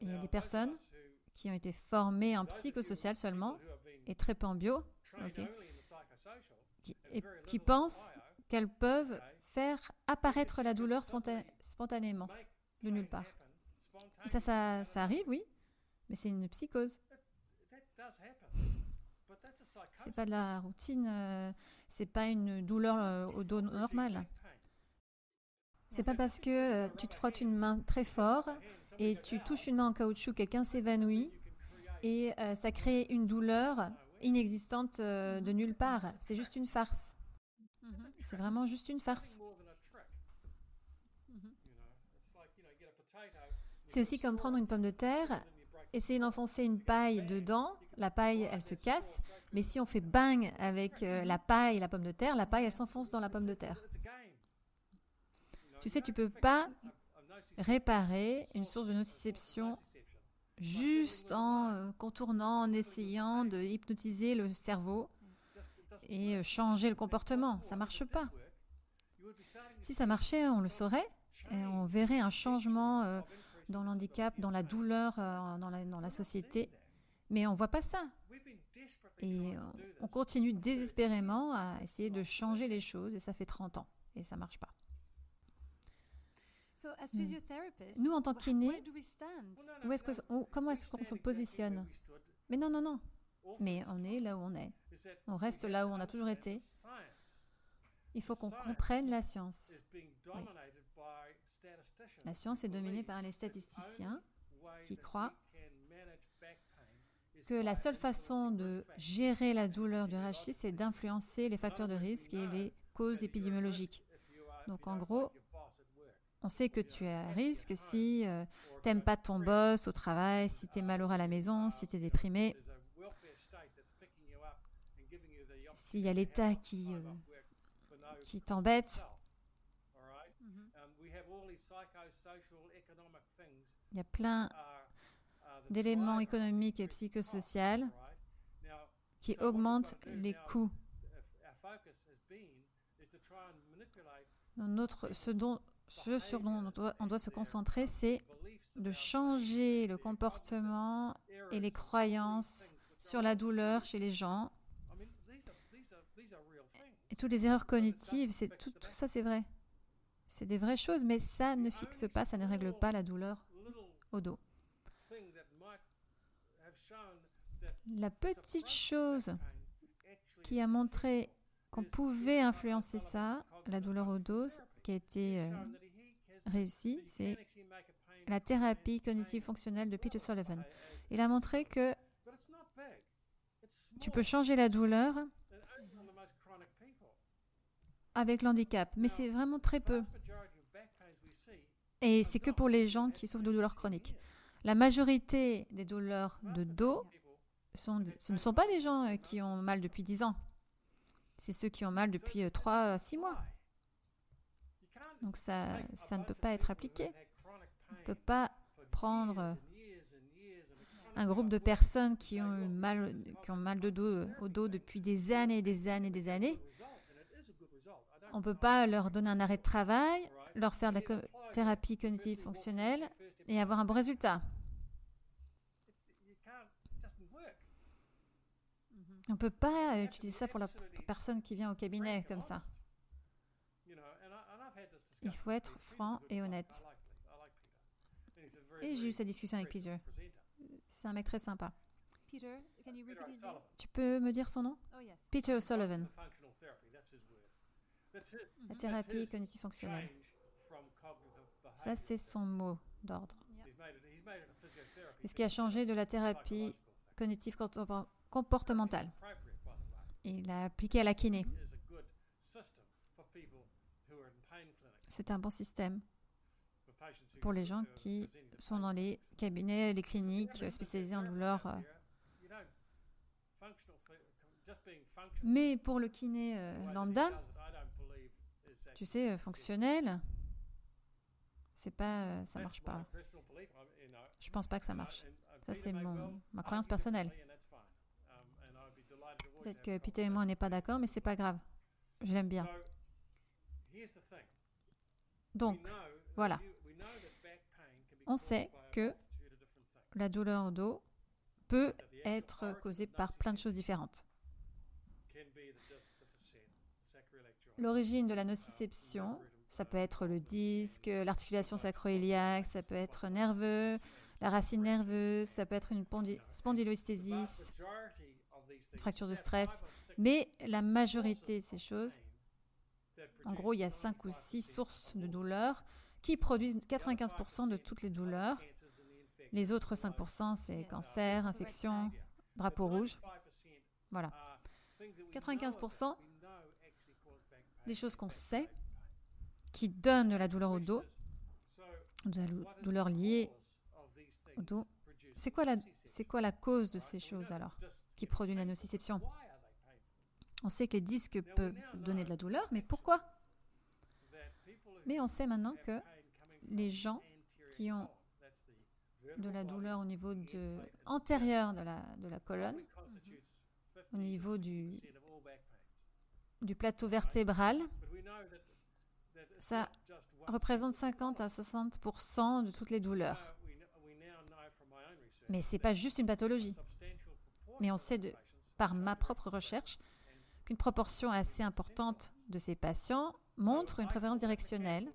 il y a des personnes qui ont été formées en psychosocial seulement et très peu en bio, qui, et, qui pensent qu'elles peuvent faire apparaître la douleur spontanément, de nulle part. Ça, ça, ça arrive, oui, mais c'est une psychose. C'est pas de la routine, euh, c'est pas une douleur euh, au dos normal. C'est pas parce que euh, tu te frottes une main très fort et tu touches une main en caoutchouc, quelqu'un s'évanouit et ça crée une douleur inexistante de nulle part. C'est juste une farce. C'est vraiment juste une farce. C'est aussi comme prendre une pomme de terre, essayer d'enfoncer une paille dedans, la paille elle se casse, mais si on fait bang avec la paille et la pomme de terre, la paille elle s'enfonce dans la pomme de terre. Tu sais, tu peux pas réparer une source de nociception juste en euh, contournant, en essayant de hypnotiser le cerveau et euh, changer le comportement. Ça marche pas. Si ça marchait, on le saurait et on verrait un changement euh, dans l'handicap, dans la douleur, dans la, dans la société. Mais on voit pas ça. Et on continue désespérément à essayer de changer les choses et ça fait 30 ans et ça marche pas. Nous, en tant qu'inés, comment est-ce qu'on se positionne? Mais non, non, non. Mais on est là où on est. On reste là où on a toujours été. Il faut qu'on comprenne la science. La science est dominée par les statisticiens qui croient que la seule façon de gérer la douleur du rachis, c'est d'influencer les facteurs de risque et les causes épidémiologiques. Donc en gros, on sait que tu es à risque si tu euh, t'aimes pas ton boss au travail, si tu es malheureux à la maison, si tu es déprimé. S'il y a l'État qui, euh, qui t'embête. Il y a plein d'éléments économiques et psychosociaux qui augmentent les coûts. Notre, ce dont ce sur dont on doit, se concentrer, c'est de changer le comportement et les croyances sur la douleur chez les gens. Et toutes les erreurs cognitives, c'est tout, tout ça, c'est vrai. C'est des vraies choses, mais ça ne fixe pas, ça ne règle pas la douleur au dos. La petite chose qui a montré qu'on pouvait influencer ça, la douleur au dos, qui a été euh, réussie, c'est la thérapie cognitive fonctionnelle de Peter Sullivan. Il a montré que tu peux changer la douleur avec l'handicap, mais c'est vraiment très peu. Et c'est que pour les gens qui souffrent de douleurs chroniques. La majorité des douleurs de dos, ce ne sont pas des gens euh, qui ont mal depuis 10 ans. C'est ceux qui ont mal depuis 3 6 mois. Donc ça, ça ne peut pas être appliqué. On ne peut pas prendre un groupe de personnes qui ont mal, qui ont mal de dos, au dos depuis des années, des années, des années. On ne peut pas leur donner un arrêt de travail, leur faire de la thérapie cognitive fonctionnelle et avoir un bon résultat. On ne peut pas utiliser ça pour la personne qui vient au cabinet comme ça. Il faut être franc et honnête. Et j'ai eu cette discussion avec Peter. C'est un mec très sympa. Tu peux me dire son nom? Peter O'Sullivan. La thérapie cognitive fonctionnelle. Ça, c'est son mot d'ordre. C'est ce qui a changé de la thérapie cognitive comportementale. Il l'a appliqué à la kiné. C'est un bon système pour les gens qui sont dans les cabinets, les cliniques spécialisées en douleur. Euh. Mais pour le kiné euh, lambda, tu sais, euh, fonctionnel, c'est pas, ça marche pas. Je pense pas que ça marche. Ça, c'est mon, ma croyance personnelle. Peut-être que Peter et moi, on n'est pas d'accord, mais c'est pas grave. Je l'aime bien. Donc, voilà. On sait que la douleur au dos peut être causée par plein de choses différentes. L'origine de la nociception, ça peut être le disque, l'articulation sacro-iliaque, ça peut être nerveux, la racine nerveuse, ça peut être une spondylosthésis, fracture de stress. Mais la majorité de ces choses, en gros, il y a 5 ou 6 sources de douleur qui produisent 95% de toutes les douleurs. Les autres 5%, c'est cancer, infection, drapeau rouge. Voilà. 95% des choses qu'on sait qui donnent de la douleur au dos, de la douleur liée au dos. C'est quoi, la, cause de ces choses alors qui produit la nociception? On sait que les disques peuvent donner de la douleur, mais pourquoi? Mais on sait maintenant que les gens qui ont de la douleur au niveau de, antérieur de la, colonne, au niveau du plateau vertébral, ça représente 50 à 60% de toutes les douleurs. Mais ce n'est pas juste une pathologie. Mais on sait par ma propre recherche qu'une proportion assez importante de ces patients montre une préférence directionnelle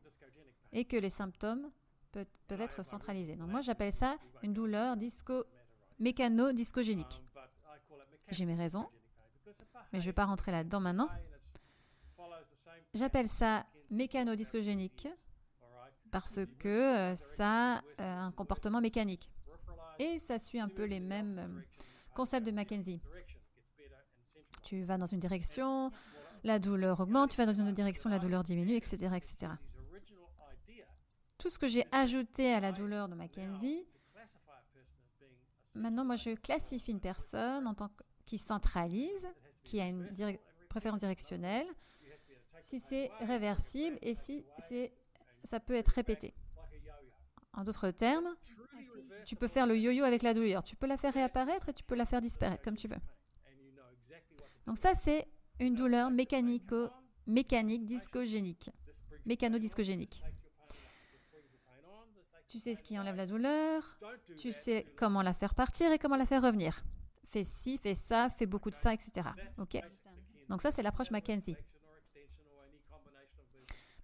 et que les symptômes peuvent, être centralisés. Donc moi j'appelle ça une douleur disco mécano-discogénique. J'ai mes raisons, mais je ne vais pas rentrer là-dedans maintenant. J'appelle ça mécano-discogénique parce que euh, ça a euh, un comportement mécanique. Et ça suit un peu les mêmes euh, concepts de Mackenzie. Tu vas dans une direction, la douleur augmente, tu vas dans une autre direction, la douleur diminue, etc. etc. Tout ce que j'ai ajouté à la douleur de Mackenzie, maintenant moi je classifie une personne en tant qui centralise, qui a une préférence directionnelle, si c'est réversible et si ça peut être répété. En d'autres termes, tu peux faire le yo-yo avec la douleur. Tu peux la faire réapparaître et tu peux la faire disparaître comme tu veux. Donc ça, c'est une douleur mécanico mécanique discogénique, mécano-discogénique. Tu sais ce qui enlève la douleur, tu sais comment la faire partir et comment la faire revenir. Fais ci, fais ça, fais beaucoup de ça, etc. Ok? Donc ça, c'est l'approche Mackenzie.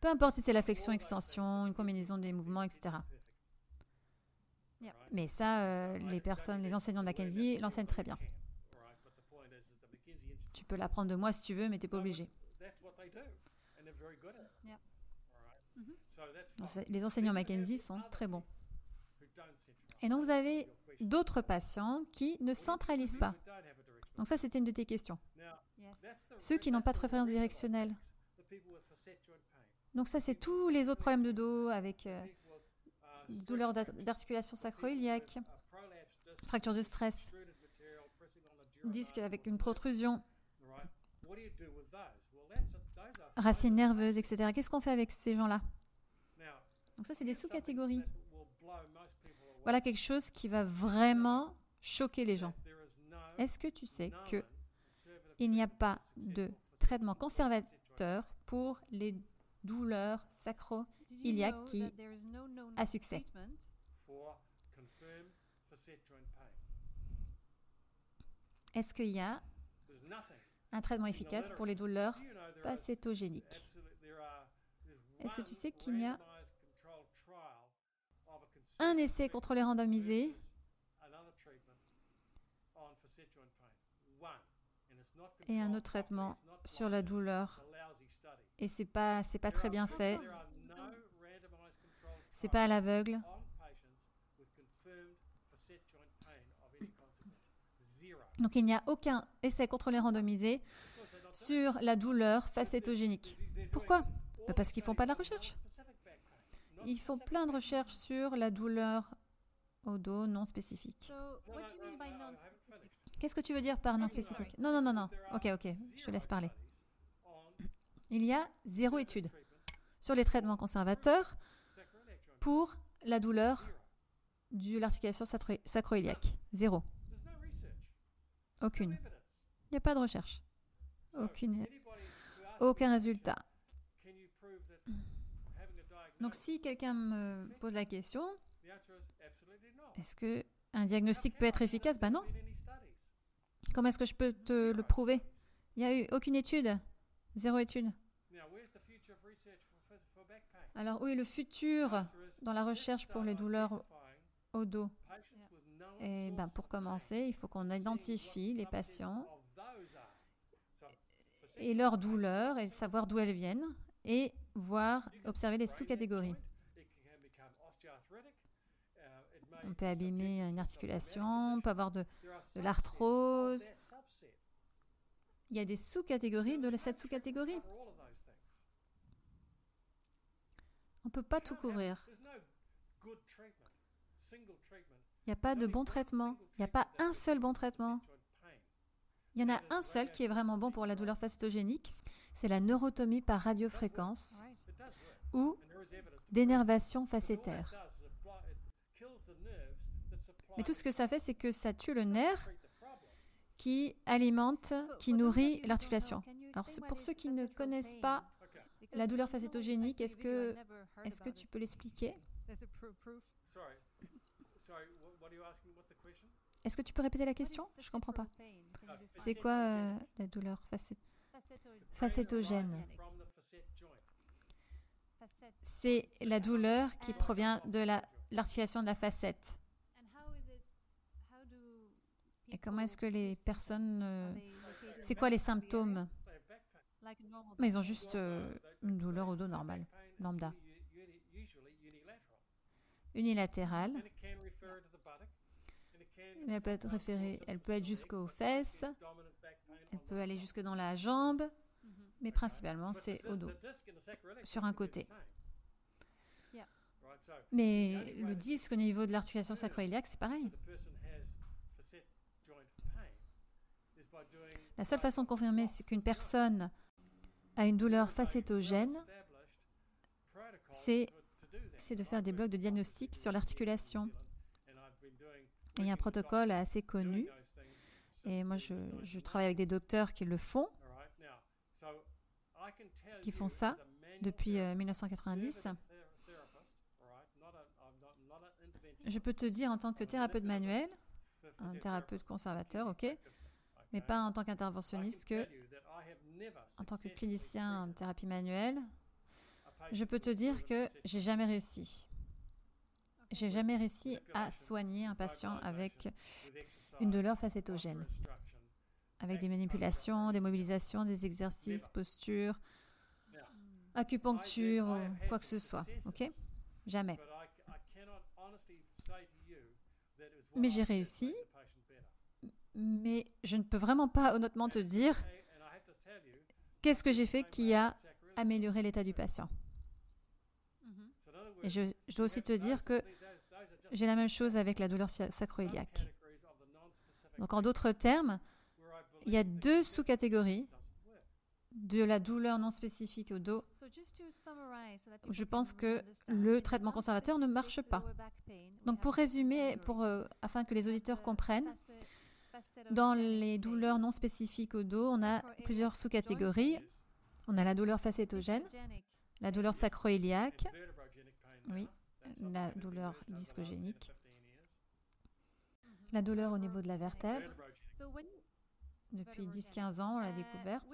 Peu importe si c'est la flexion, extension, une combinaison des mouvements, etc. Mais ça, euh, les personnes, les enseignants de Mackenzie l'enseignent très bien. Tu peux l'apprendre de moi si tu veux, mais tu n'es pas obligé. Les enseignants Mackenzie sont très bons. Et donc, vous avez d'autres patients qui ne centralisent pas. Donc ça, c'était une de tes questions. Ceux qui n'ont pas de préférence directionnelle. Donc ça, c'est tous les autres problèmes de dos avec euh, douleurs d'articulation sacro-iliaque, fracture de stress, disque avec une protrusion, racines nerveuses, etc. Qu'est-ce qu'on fait avec ces gens-là? Donc ça, c'est des sous-catégories. Voilà quelque chose qui va vraiment choquer les gens. Est-ce que tu sais que il n'y a pas de traitement conservateur pour les douleurs sacro-iliaques qui a succès Est-ce qu'il y a un traitement efficace pour les douleurs facétogéniques? Est-ce que tu sais qu'il y a un essai contrôlé randomisé et un autre traitement sur la douleur. Et c'est pas c'est pas très bien fait. C'est pas à l'aveugle. Donc il n'y a aucun essai contrôlé randomisé sur la douleur facétogénique. Pourquoi? Bah, Parce qu'ils font pas de la recherche. Ils font plein de recherches sur la douleur au dos non spécifique. Qu'est-ce que tu veux dire par non spécifique? Non, non, non, non. Ok, ok, je te laisse parler. Il y a zéro étude sur les traitements conservateurs pour la douleur de l'articulation sacroiliaque. Zéro. Aucune. Il n'y a pas de recherche. Aucune. Aucun résultat. Donc si quelqu'un me pose la question, est-ce que un diagnostic peut être efficace? Ben non. Comment est-ce que je peux te le prouver? Il n'y a eu aucune étude. Zéro étude. Alors où est le futur dans la recherche pour les douleurs au dos Et ben, Pour commencer, il faut qu'on identifie les patients et leurs douleurs et savoir d'où elles viennent et voir, observer les sous-catégories. On peut abîmer une articulation, on peut avoir de, l'arthrose. Il y a des sous-catégories de cette sous-catégorie. On ne peut pas tout couvrir. Il n'y a pas de bon traitement. Il n'y a pas un seul bon traitement. Il y en a un seul qui est vraiment bon pour la douleur facétogénique, c'est la neurotomie par radiofréquence ou d'énervation facétaire. Mais tout ce que ça fait, c'est que ça tue le nerf qui alimente, qui nourrit l'articulation. Alors pour ceux qui ne connaissent pas la douleur facétogénique, est-ce que, est que tu peux l'expliquer? Est-ce que tu peux répéter la question? Je ne comprends pas. C'est quoi euh, la douleur facétogène C'est la douleur qui provient de l'articulation de la facette. Et comment est-ce que les personnes... Euh, c'est quoi les symptômes? Mais ils ont juste euh, une douleur au dos normale, lambda. Unilatérale. Mais elle peut être référée, elle peut être jusqu'aux fesses, elle peut aller jusque dans la jambe, mais principalement c'est au dos, sur un côté. Mais le disque au niveau de l'articulation sacroiliaque, c'est pareil. La seule façon de confirmer c'est qu'une personne a une douleur facétogène, c'est de faire des blocs de diagnostic sur l'articulation. Il y a un protocole assez connu, et moi je, je travaille avec des docteurs qui le font, qui font ça depuis 1990. Euh, je peux te dire en tant que thérapeute manuel, un thérapeute conservateur, ok, mais pas en tant qu'interventionniste que en tant que clinicien en thérapie manuelle, je peux te dire que j'ai jamais réussi. J'ai jamais réussi à soigner un patient avec une douleur facétogène, avec des manipulations, des mobilisations, des exercices, postures, acupuncture ou quoi que ce soit. Ok? Jamais. Mais j'ai réussi. mais je ne peux vraiment pas honnêtement te dire qu'est-ce que j'ai fait qui a amélioré l'état du patient. Et je, dois aussi te dire que j'ai la même chose avec la douleur sacroiliaque. Donc en d'autres termes, il y a deux sous-catégories de la douleur non spécifique au dos. Je pense que le traitement conservateur ne marche pas. Donc pour résumer, pour, euh, afin que les auditeurs comprennent, dans les douleurs non spécifiques au dos, on a plusieurs sous-catégories. On a la douleur facétogène, la douleur sacroiliaque, oui, la douleur discogénique, la douleur au niveau de la vertèbre. Depuis 10-15 ans, on l'a découverte.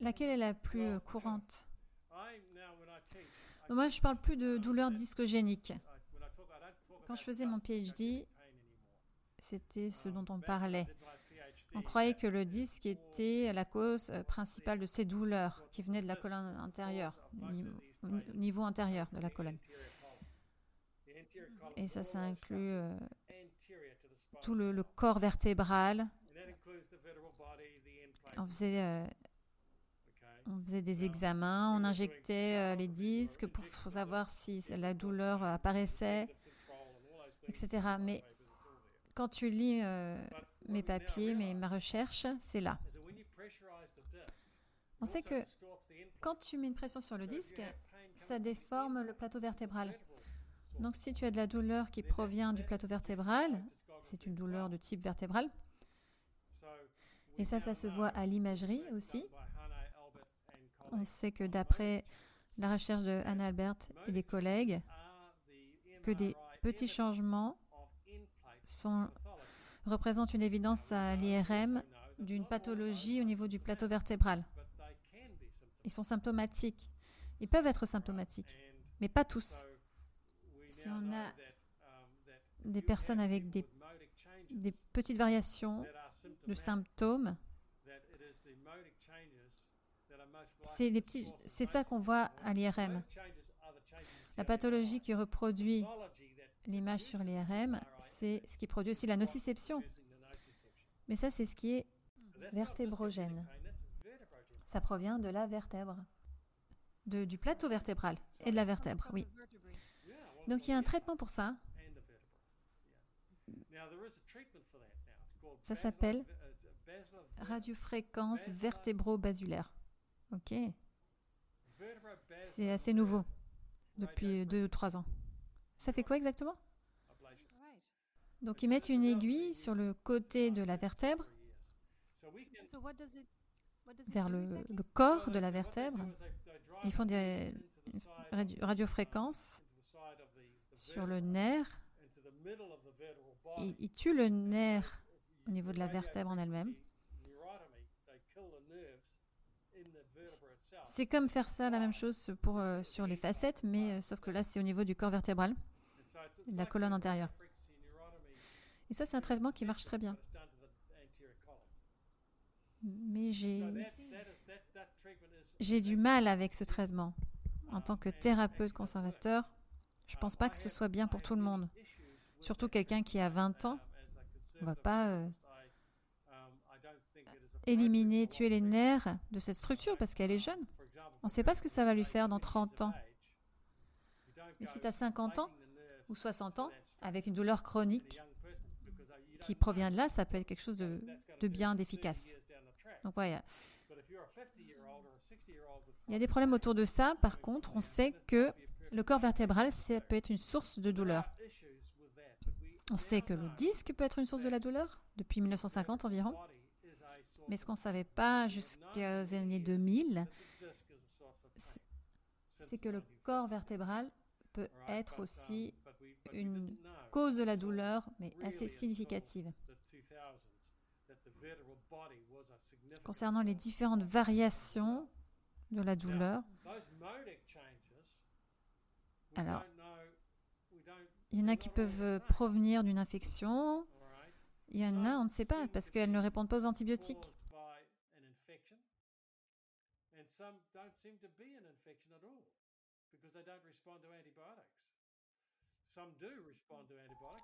Laquelle est la plus courante? Moi, je ne parle plus de douleur discogénique. Quand je faisais mon PhD, c'était ce dont on parlait. On croyait que le disque était la cause euh, principale de ces douleurs qui venaient de la colonne intérieure, au niveau intérieur de la colonne. Et ça, ça inclut euh, tout le, corps vertébral. On faisait, euh, on faisait des examens, on injectait les disques pour savoir si la douleur apparaissait, etc. Mais quand tu lis euh, mes papiers, mes, ma recherche, c'est là. On sait que quand tu mets une pression sur le disque, ça déforme le plateau vertébral. Donc si tu as de la douleur qui provient du plateau vertébral, c'est une douleur de type vertébral. Et ça, ça se voit à l'imagerie aussi. On sait que d'après la recherche de Anna Albert et des collègues, que des petits changements représentent une évidence à l'IRM d'une pathologie au niveau du plateau vertébral. Ils sont symptomatiques. Ils peuvent être symptomatiques, mais pas tous. Si on a des personnes avec des, des petites variations de symptômes, c'est ça qu'on voit à l'IRM. La pathologie qui reproduit l'image sur l'IRM, c'est ce qui produit aussi la nociception. Mais ça, c'est ce qui est vertébrogène. Ça provient de la vertèbre, du plateau vertébral et de la vertèbre, oui. Donc il y a un traitement pour ça. Ça s'appelle radiofréquence vertébro-basulaire. Ok. C'est assez nouveau, depuis deux ou trois ans. Ça fait quoi exactement? Donc ils mettent une aiguille sur le côté de la vertèbre, vers le, corps de la vertèbre. Ils font des radiofréquences sur le nerf. Ils, ils tuent le nerf au niveau de la vertèbre en elle-même. C'est comme faire ça, la même chose pour, euh, sur les facettes, mais euh, sauf que là, c'est au niveau du corps vertébral la colonne antérieure. Et ça, c'est un traitement qui marche très bien. Mais j'ai, du mal avec ce traitement. En tant que thérapeute conservateur, je ne pense pas que ce soit bien pour tout le monde. Surtout quelqu'un qui a 20 ans. On ne va pas euh, éliminer, tuer les nerfs de cette structure parce qu'elle est jeune. On ne sait pas ce que ça va lui faire dans 30 ans. Mais si tu as 50 ans, ou 60 ans, avec une douleur chronique qui provient de là, ça peut être quelque chose de, bien, d'efficace. Donc, ouais, il y a des problèmes autour de ça. Par contre, on sait que le corps vertébral, ça peut être une source de douleur. On sait que le disque peut être une source de la douleur depuis 1950 environ. Mais ce qu'on ne savait pas jusqu'aux années 2000, c'est que le corps vertébral peut être aussi une cause de la douleur, mais assez significative. Concernant les différentes variations de la douleur, alors, il y en a qui peuvent provenir d'une infection, il y en a, on ne sait pas, parce qu'elles ne répondent pas aux antibiotiques.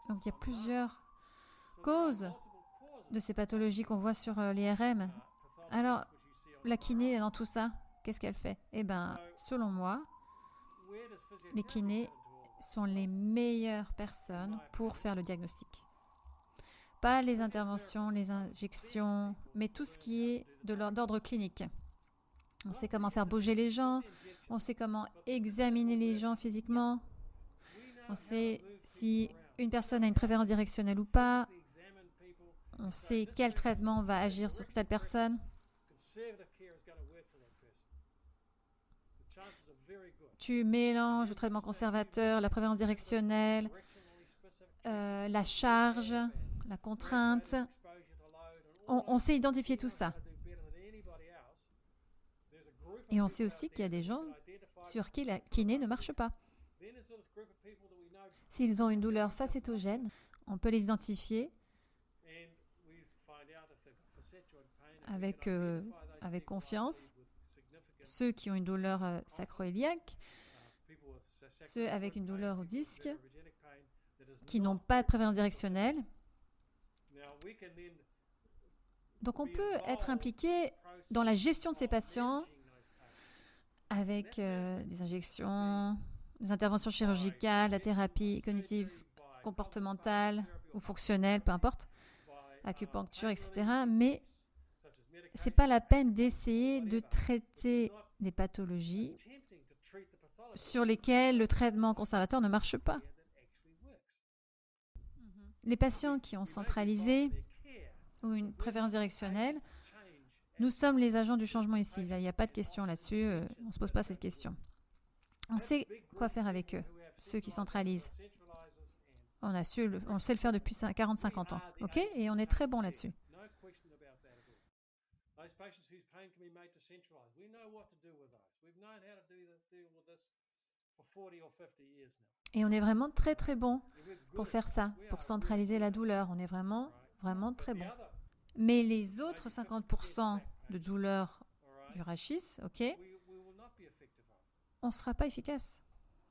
Donc il y a plusieurs causes de ces pathologies qu'on voit sur euh, l'IRM. Alors, la kiné dans tout ça, qu'est-ce qu'elle fait? Eh bien, selon moi, les kinés sont les meilleures personnes pour faire le diagnostic. Pas les interventions, les injections, mais tout ce qui est de d'ordre clinique. On sait comment faire bouger les gens, on sait comment examiner les gens physiquement, on sait si une personne a une préférence directionnelle ou pas. On sait quel traitement va agir sur telle personne. Tu mélanges le traitement conservateur, la préférence directionnelle, euh, la charge, la contrainte. On, on sait identifier tout ça. Et on sait aussi qu'il y a des gens sur qui la kiné ne marche pas. S'ils ont une douleur facétogène, on peut les identifier avec, euh, confiance, ceux qui ont une douleur euh, sacroiliaque, ceux avec une douleur au disque, qui n'ont pas de prévalence directionnelle. Donc on peut être impliqué dans la gestion de ces patients avec euh, des injections, des interventions chirurgicales, la thérapie cognitive comportementale ou fonctionnelle, peu importe, acupuncture, etc. Mais c'est pas la peine d'essayer de traiter des pathologies sur lesquelles le traitement conservateur ne marche pas. Les patients qui ont centralisé ou une préférence directionnelle, nous sommes les agents du changement ici. Il n'y a pas de question là-dessus. euh, On ne se pose pas cette question. On sait quoi faire avec eux, ceux qui centralisent. On, a su le- on sait le faire depuis 40-50 ans. OK? Et on est très bon là-dessus. Those patients whose pain can be made to centralise, we know what to do with those. We've known how to do the, deal with this for 40 or 50 years now. Et on est vraiment très très bon pour faire ça, pour centraliser la douleur. On est vraiment, vraiment très bon. Mais les autres 50% de douleur du rachis, OK, on. ne sera pas efficace.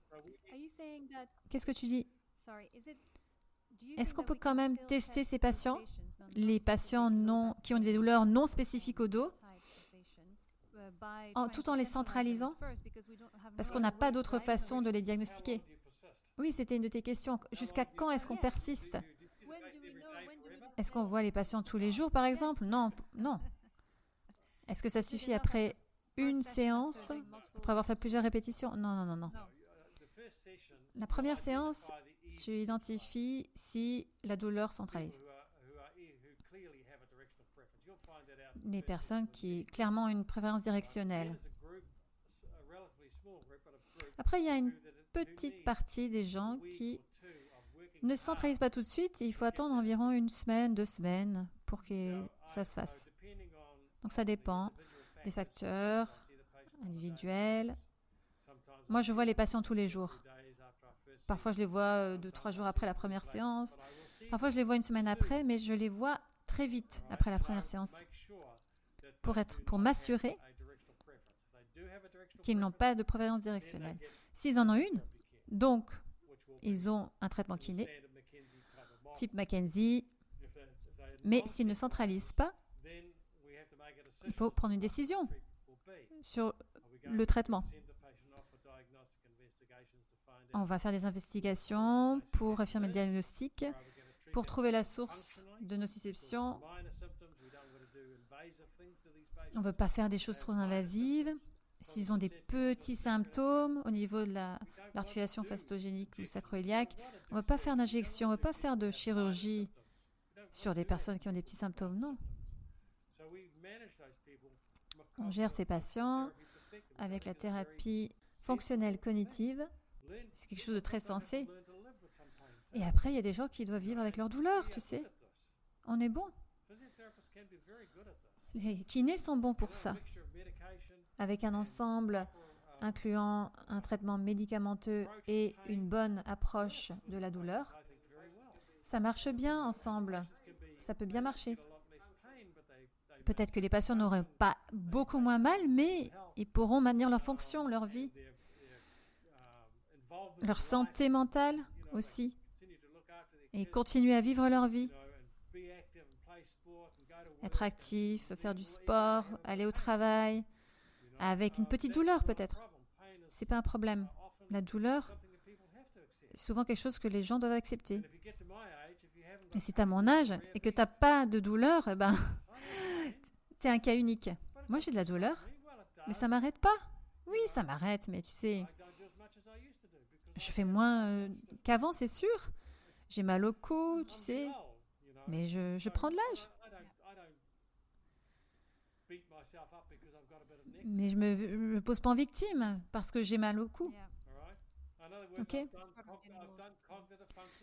That? Qu'est-ce que tu dis? Sorry, is it? do you Est-ce qu'on peut quand même tester test ces patients, les patients non, qui ont des douleurs non spécifiques au dos, uh, en- tout to en les centralisant, parce qu'on n'a pas d'autre façon de les diagnostiquer? Oui, c'était une de tes questions. Jusqu'à quand est-ce qu'on persiste? Est-ce qu'on voit les patients tous les jours, par exemple? Non, non. Est-ce que ça suffit après une séance, après avoir fait plusieurs répétitions Non, non, non, non. La première séance, tu identifies si la douleur centralise. Les personnes qui me. clairement ont une préférence directionnelle. Après, il y a une petite partie des gens qui ne centralisent pas tout de suite. Il faut attendre environ une semaine, deux semaines pour que ça se fasse. Donc ça dépend des facteurs individuels. Moi, je vois les patients tous les jours. Parfois, je les vois euh, deux, trois jours après la première séance. Parfois, je les vois une semaine après, mais je les vois très vite après la première séance pour pour m'assurer qu'ils n'ont pas de they directionnelle. S'ils en ont une, donc ils ont un traitement kiné McKenzie type are mais s'ils ne centralisent pas, il faut prendre une décision sur le traitement. On va faire des investigations pour affirmer le diagnostic, pour trouver la source de nociception. To these On ne veut pas faire des choses trop invasives. S'ils ont des petits symptômes au niveau de la- l'articulation wanna do facetogénique ou sacroiliaque, on ne veut pas faire d'injection, on ne veut pas faire de chirurgie sur des personnes qui ont des petits symptômes. Non. On gère ces patients avec la thérapie fonctionnelle cognitive. C'est quelque chose de très sensé. Et après, il y a des gens qui doivent vivre avec leur douleur, tu sais. On est bon. Les kinés sont bons pour ça. Avec un ensemble incluant un traitement médicamenteux et une bonne approche de la douleur, ça marche bien ensemble. Ça peut bien marcher. Peut-être que les patients n'auraient pas beaucoup moins mal, mais ils pourront maintenir leur fonction, leur vie, leur santé mentale aussi, et continuer à vivre leur vie, être actif, faire du sport, aller au travail, avec une petite douleur peut-être. C'est pas un problème. La douleur, c'est souvent quelque chose que les gens doivent accepter. Et si tu as mon âge et que tu n'as pas de douleur, eh ben, I have pain, tu es un cas unique. Moi, j'ai de la douleur, mais ça m'arrête pas. Oui, ça m'arrête, mais tu sais, je fais moins euh, qu'avant, c'est sûr. J'ai mal au cou, tu sais, mais je, prends de l'âge. Mais je me, je me pose pas en victime parce que j'ai mal au cou.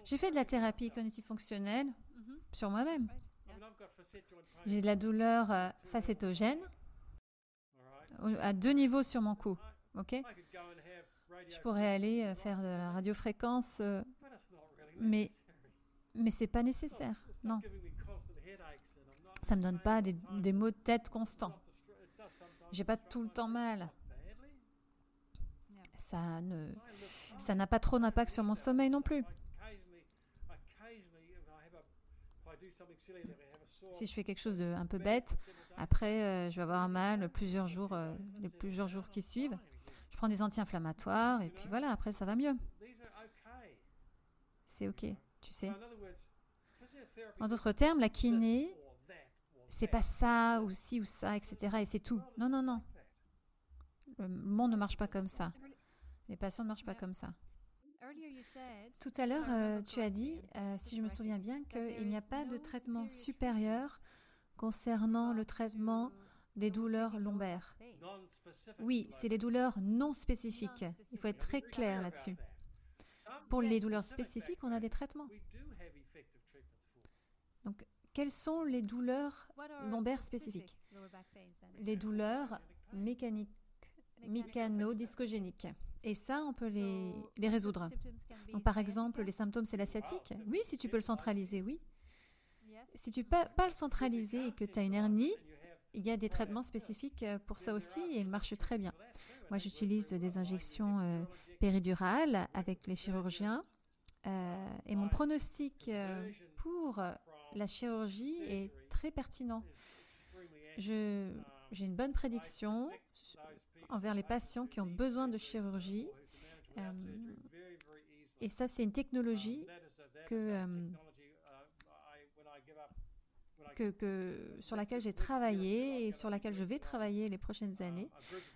J'ai fait de la thérapie cognitive fonctionnelle sur moi-même. J'ai de la douleur euh, facétogène à deux niveaux sur mon cou. Je pourrais aller euh, faire de la radiofréquence, euh, mais- mais c'est pas It's not- nécessaire. Non. Ça me donne pas des, des maux de tête constants. J'ai pas tout le temps mal. Ça ne, ça n'a pas trop d'impact sur mon sommeil non plus. Si je fais quelque chose de un peu bête, après euh, je vais avoir un mal plusieurs jours, euh, les plusieurs jours qui suivent. Je prends des anti-inflammatoires et puis voilà, après ça va mieux. C'est ok, tu sais. En d'autres termes, la kiné, c'est pas ça ou ci ou ça, etc. Et c'est tout. Non, non, non. Le monde ne marche pas comme ça. Les patients ne marchent pas comme ça. Tout à l'heure, euh, tu as dit, euh, si je me souviens bien, qu'il n'y a pas de traitement supérieur concernant le traitement des douleurs lombaires. Oui, c'est les douleurs non spécifiques. Il faut être très clair là-dessus. Pour les douleurs spécifiques, on a des traitements. Donc, quelles sont les douleurs lombaires spécifiques? Les douleurs mécaniques, mécano-discogéniques. Et ça, on peut les, So, les résoudre. Donc, par exemple, les symptômes, c'est la sciatique. Oui, si tu peux le centraliser, oui. Yes. Si tu peux pas le centraliser et que tu as une hernie, il y a des traitements spécifiques euh, pour ça aussi et ils marchent très bien. Moi, j'utilise des injections euh, péridurales avec les chirurgiens euh, et mon pronostic euh, pour la chirurgie est très pertinent. Je- J'ai une bonne prédiction envers les patients qui ont besoin de chirurgie euh, et ça, c'est une technologie euh, que, sur laquelle j'ai travaillé et sur laquelle je vais travailler les prochaines années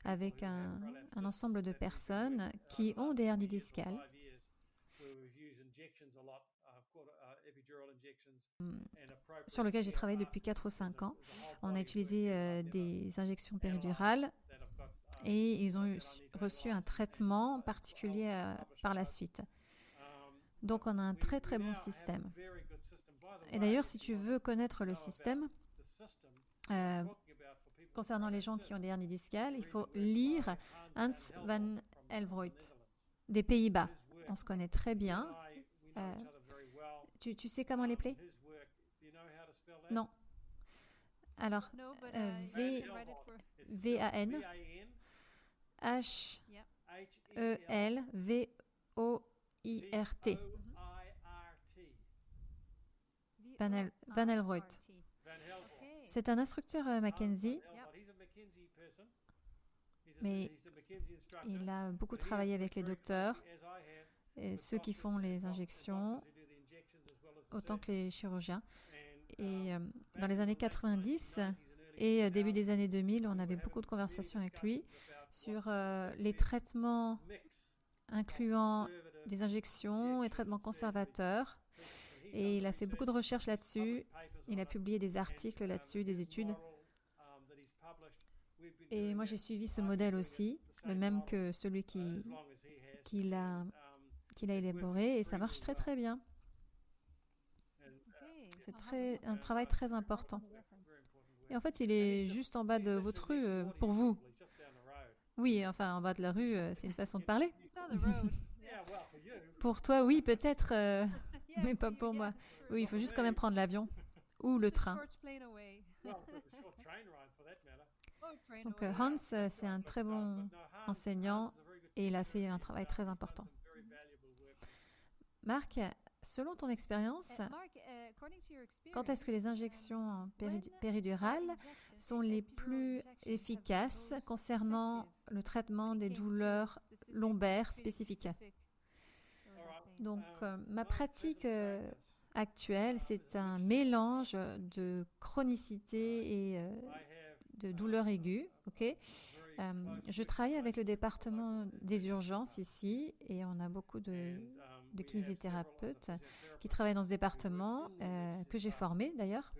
avec un, un ensemble de personnes qui ont des hernies discales. sur lequel j'ai travaillé depuis 4 ou 5 ans. On a utilisé euh, des injections péridurales et ils ont reçu un traitement particulier euh, par la suite. Donc on a un très très bon système. Et d'ailleurs, si tu veux connaître le système, euh, concernant les gens qui ont des hernies discales, il faut lire Hans van Helvoort des Pays-Bas. On se connaît très bien. Euh, tu, sais comment les plaies Non. Alors, Euh, uh, V-A-N H-E-L-V-O-I-R-T. Van El-. C'est un instructeur euh, Mackenzie. Mais Il a beaucoup travaillé avec les docteurs, et ceux qui font les injections, autant que les chirurgiens. Et euh, dans les années 90 et euh, début des années 2000, on avait beaucoup de conversations avec lui sur euh, les traitements incluant des injections et traitements conservateurs. Et il a fait beaucoup de recherches là-dessus. Il a publié des articles là-dessus, des études. Et moi, j'ai suivi ce modèle aussi, le même que celui qui- qu'il a, qu'il a élaboré, et ça marche très très bien. C'est a un travail très important. Et en fait, il est juste en bas de votre rue, euh, pour vous. Oui, enfin, en bas de la rue, euh, c'est une façon de parler. Pour toi, oui, peut-être, euh, mais pas pour moi. Oui, il faut juste quand même prendre l'avion ou le train. Donc, Hans, c'est un très bon enseignant et il a fait un travail très important. Marc, selon ton expérience, Uh, uh, to your quand est-ce que les experience, injections péridurales sont the les plus efficaces most concernant effective. le traitement des douleurs specific- lombaires spécifiques? Donc, euh, ma pratique euh, actuelle, c'est un mélange de chronicité et euh, de douleur aiguë. ok? Euh, je travaille avec le département des urgences ici et on a beaucoup de, de kinésithérapeutes qui travaillent dans ce département, euh, que j'ai formé d'ailleurs.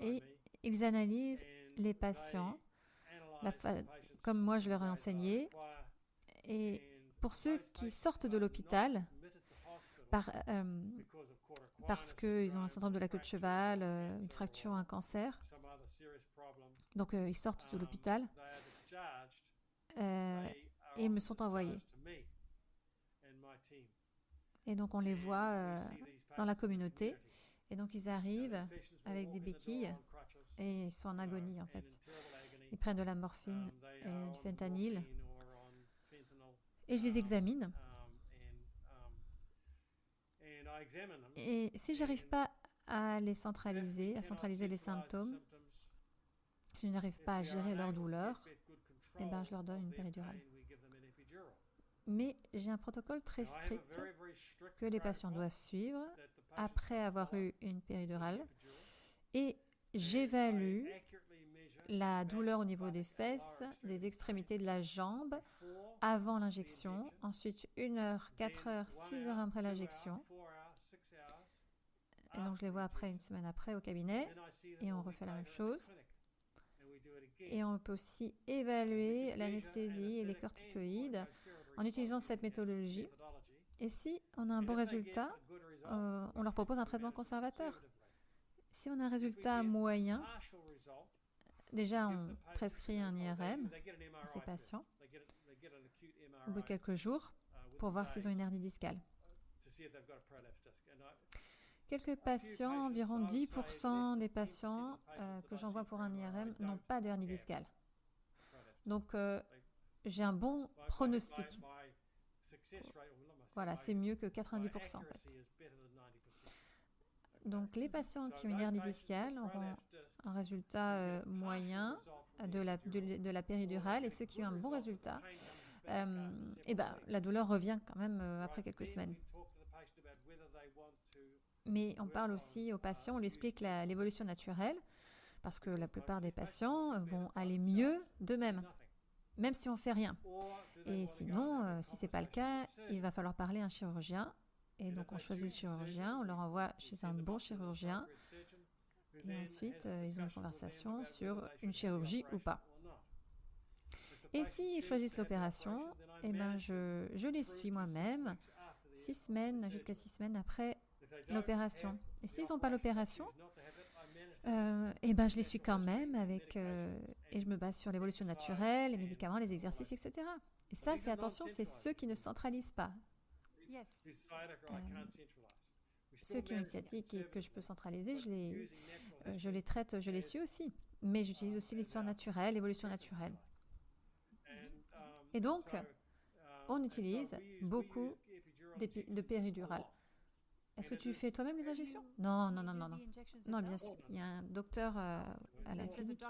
Et ils analysent les patients comme moi je leur ai enseigné. Et pour ceux qui sortent de l'hôpital euh, parce qu'ils ont un syndrome de la queue de cheval, euh, une fracture un cancer, donc ils sortent de l'hôpital et me sont envoyés. Et donc on les voit euh, dans la communauté. Et donc ils arrivent avec des béquilles et ils sont en agonie en fait. Ils prennent de la morphine Um, et du fentanyl et je les um, examine. um. Et si j'arrive pas à les centraliser, à centraliser les symptômes, si je n'arrive pas à gérer leur douleur, eh ben, je leur donne une péridurale. Mais j'ai un protocole très strict que les patients doivent suivre après avoir eu une péridurale. Et j'évalue la douleur au niveau des fesses, des extrémités de la jambe avant l'injection, ensuite 1 heure, 4 heures, 6 heures après l'injection. Et donc je les vois après une semaine après au cabinet et on refait la même chose. Et on peut aussi évaluer l'anesthésie et les corticoïdes en utilisant cette méthodologie. Et si on a un bon résultat, euh, on leur propose un traitement conservateur. Si on a un résultat moyen, déjà on prescrit un IRM à ces patients au bout de quelques jours pour voir s'ils ont une hernie discale. Quelques patients, environ 10% des patients euh, que j'envoie pour un IRM n'ont pas de hernie discale. Donc euh, j'ai un bon pronostic. Voilà, c'est mieux que 90% en fait. Donc les patients qui ont une hernie discale auront un résultat euh, moyen de la, de, la péridurale et ceux qui ont un bon résultat, euh, eh ben, la douleur revient quand même euh, après quelques semaines. Mais on parle aussi aux patients, on lui explique l'évolution naturelle, parce que la plupart des patients vont aller mieux d'eux-mêmes, même si on fait rien. Et sinon, euh, si c'est pas le cas, il va falloir parler à un chirurgien. Et donc on choisit le chirurgien, on leur envoie chez un bon chirurgien, et ensuite euh, ils ont une conversation sur une chirurgie ou pas. Et s'ils choisissent l'opération, eh ben je, je les suis moi-même, six semaines jusqu'à six semaines après l'opération. Et s'ils n'ont pas l'opération, euh, eh ben je les suis quand même avec euh, et je me base sur l'évolution naturelle, les médicaments, les exercices, etc. Et ça, c'est attention, c'est ceux qui ne centralisent pas. Yes. Ceux qui ont une sciatique et que je peux centraliser, je les, euh, je les traite, je les suis aussi. Mais j'utilise aussi l'histoire naturelle, l'évolution naturelle. Et donc, on utilise beaucoup de péridurales. Est-ce que tu fais toi-même les injections? Non, non, non, non, non. Non, bien sûr. Il y a un docteur euh, à la clinique.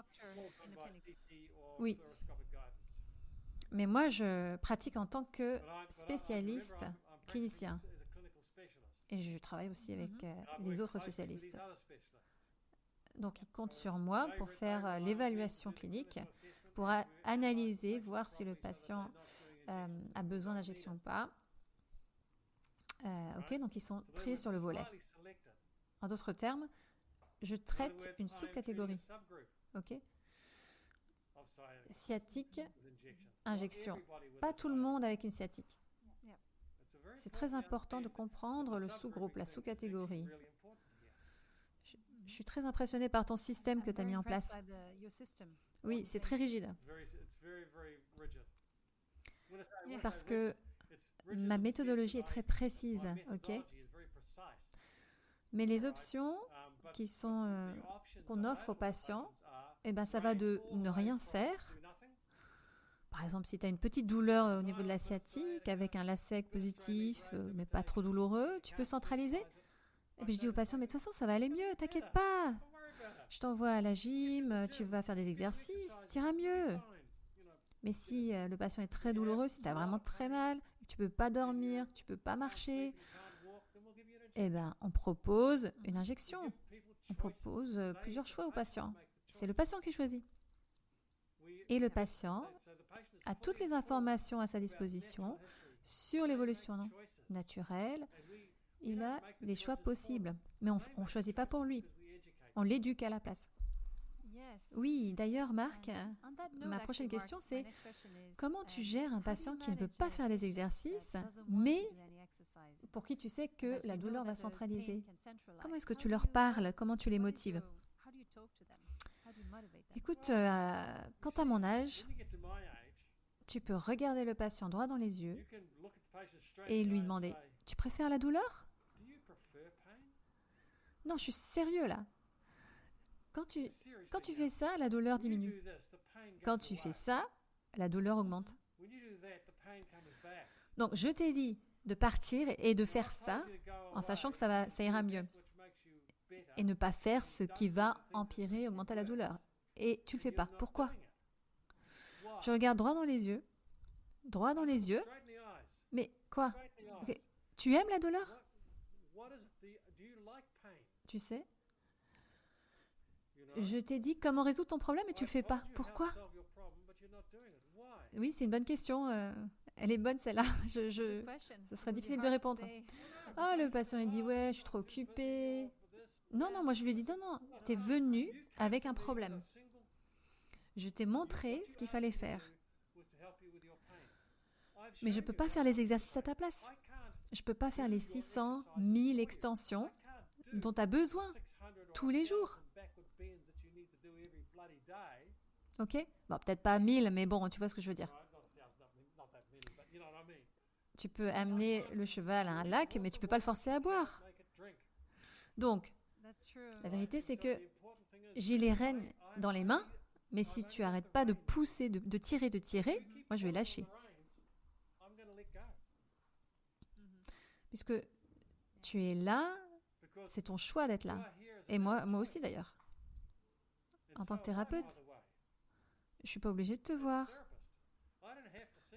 Oui. Mais moi, je pratique en tant que spécialiste clinicien. Et je travaille aussi avec euh, les autres spécialistes. Donc, ils comptent sur moi pour faire euh, l'évaluation clinique, pour analyser, voir si le patient euh, a besoin d'injection ou pas. Euh, ok, donc ils sont triés sur le volet. En d'autres termes, je traite une sous-catégorie. Ok, sciatique, injection. Pas tout le monde avec une sciatique. C'est très important de comprendre le sous-groupe, la sous-catégorie. Je suis très impressionnée par ton système que tu as very mis en impressed place. by the- your system. Oui, c'est très rigide. Parce que ma méthodologie est très précise, ok? Mais les options euh, qu'on offre aux patients, eh ben, ça va de ne rien faire. Par exemple, si tu as une petite douleur au niveau de la sciatique avec un LASEC positif, euh, mais pas trop douloureux, tu peux centraliser. Et puis je dis aux patients, mais de toute façon, ça va aller mieux, t'inquiète pas. Je t'envoie à la gym, tu vas faire des exercices, tu iras mieux. Mais si euh, le patient est très douloureux, si tu as vraiment très mal, que tu peux pas dormir, que tu peux pas marcher, eh ben, on propose une injection. On propose euh, plusieurs choix aux patients. C'est le patient qui choisit. Et le patient a toutes les informations à sa disposition sur l'évolution naturelle. Il a des choix possibles, mais on ne choisit pas pour lui. On l'éduque à la place. Oui, d'ailleurs, Marc, ma prochaine question, c'est comment tu um, gères un patient qui ne veut pas faire les exercices, mais pour qui tu sais que la douleur va centraliser? Comment est-ce que tu leur parles? Comment tu les motives? Écoute, euh, quant à mon âge, tu peux regarder le patient droit dans les yeux et lui demander Tu préfères la douleur? Non, je suis sérieux là. Quand tu, tu fais ça, la douleur diminue. Quand tu fais ça, la douleur augmente. Donc, je t'ai dit de partir et de faire ça en sachant que ça, va, ça ira mieux. et ne pas faire ce qui va empirer, you augmenter la douleur. Et tu le fais pas. Pourquoi? Je regarde droit dans les yeux, droit dans les yeux, mais quoi? Tu aimes la douleur? What, what is it? Do you, do you like pain? Tu sais You know? Je t'ai dit comment résoudre ton problème et tu le fais pas. Pourquoi? Oui, c'est une bonne question. euh, elle est bonne celle-là. Je. Ce serait difficile de répondre. Ah, le patient il dit ouais, je suis trop occupé. Non, non, moi je lui ai dit non, non, t'es venu avec un problème. Je t'ai montré ce qu'il fallait faire. Mais je peux pas faire les exercices à ta place. Je peux pas faire les 600, 1000 extensions dont tu as besoin tous les jours. Ok Bon, peut-être pas 1000, mais bon, tu vois ce que je veux dire. Tu peux amener le cheval à un lac, mais tu peux pas le forcer à boire. Donc, la vérité, c'est que j'ai les rênes dans les mains, mais si tu arrêtes pas de pousser, de, de tirer, de tirer, moi je vais lâcher. Puisque tu es là, c'est ton choix d'être là. Et moi, moi aussi d'ailleurs. En tant que thérapeute, je suis pas obligée de te voir.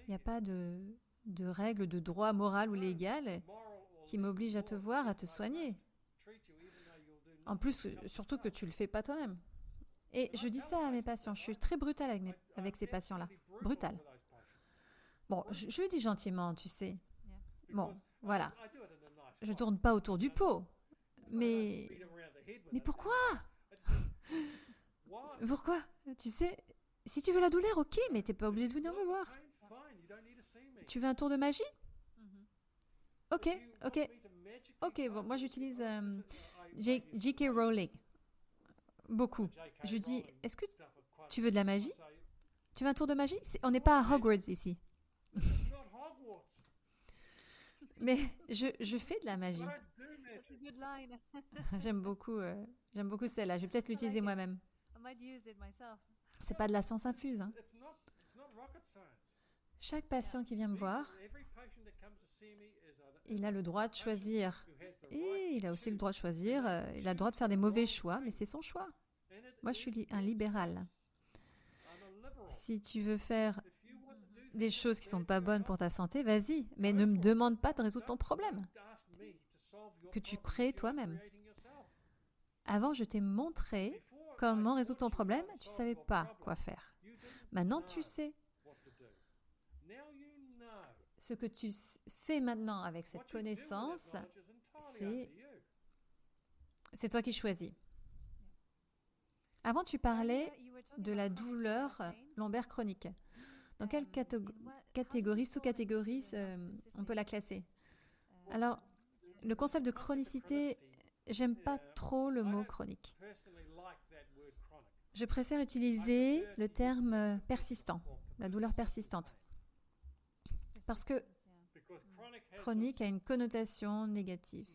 Il n'y a pas de, de règles de droit moral ou légal qui m'obligent à te voir, à te soigner. En plus, surtout que tu le fais pas toi-même. Et je dis ça à mes patients. Je suis très brutale avec, mes- avec ces patients-là. Brutale. Bon, je, je le dis gentiment, tu sais. Bon, voilà. Je tourne pas autour du pot. Mais, mais pourquoi? Pourquoi? Tu sais, si tu veux la douleur, ok, mais t'es pas obligé de venir me voir. Tu veux un tour de magie? Ok, ok, ok. Bon, moi j'utilise euh, J.K. Rowling. Beaucoup. Je dis, est-ce que tu veux de la magie? Tu veux un tour de magie? On n'est pas à Hogwarts ici. Mais je, je fais de la magie. J'aime beaucoup, euh, j'aime beaucoup celle-là. Je vais peut-être l'utiliser moi-même. C'est pas de la science infuse. hein. Chaque patient qui vient me voir, il a le droit de choisir. Et il a aussi le droit de choisir. euh, il a le droit de faire des mauvais choix, mais c'est son choix. Moi, je suis un libéral. Si tu veux faire des choses qui sont pas bonnes pour ta santé, vas-y. Mais ne me demande pas de résoudre ton problème. Que tu crées toi-même. Avant, je t'ai montré comment résoudre ton problème. Tu savais pas quoi faire. Maintenant, tu sais. Ce que tu fais maintenant avec cette connaissance, c'est toi qui choisis. Avant, tu parlais de la douleur lombaire chronique. Dans quelle catégo- catégorie, sous-catégorie euh, on peut la classer? Alors, le concept de chronicité, j'aime pas trop le mot chronique. Je préfère utiliser le terme persistant, la douleur persistante. Parce que chronique a une connotation négative.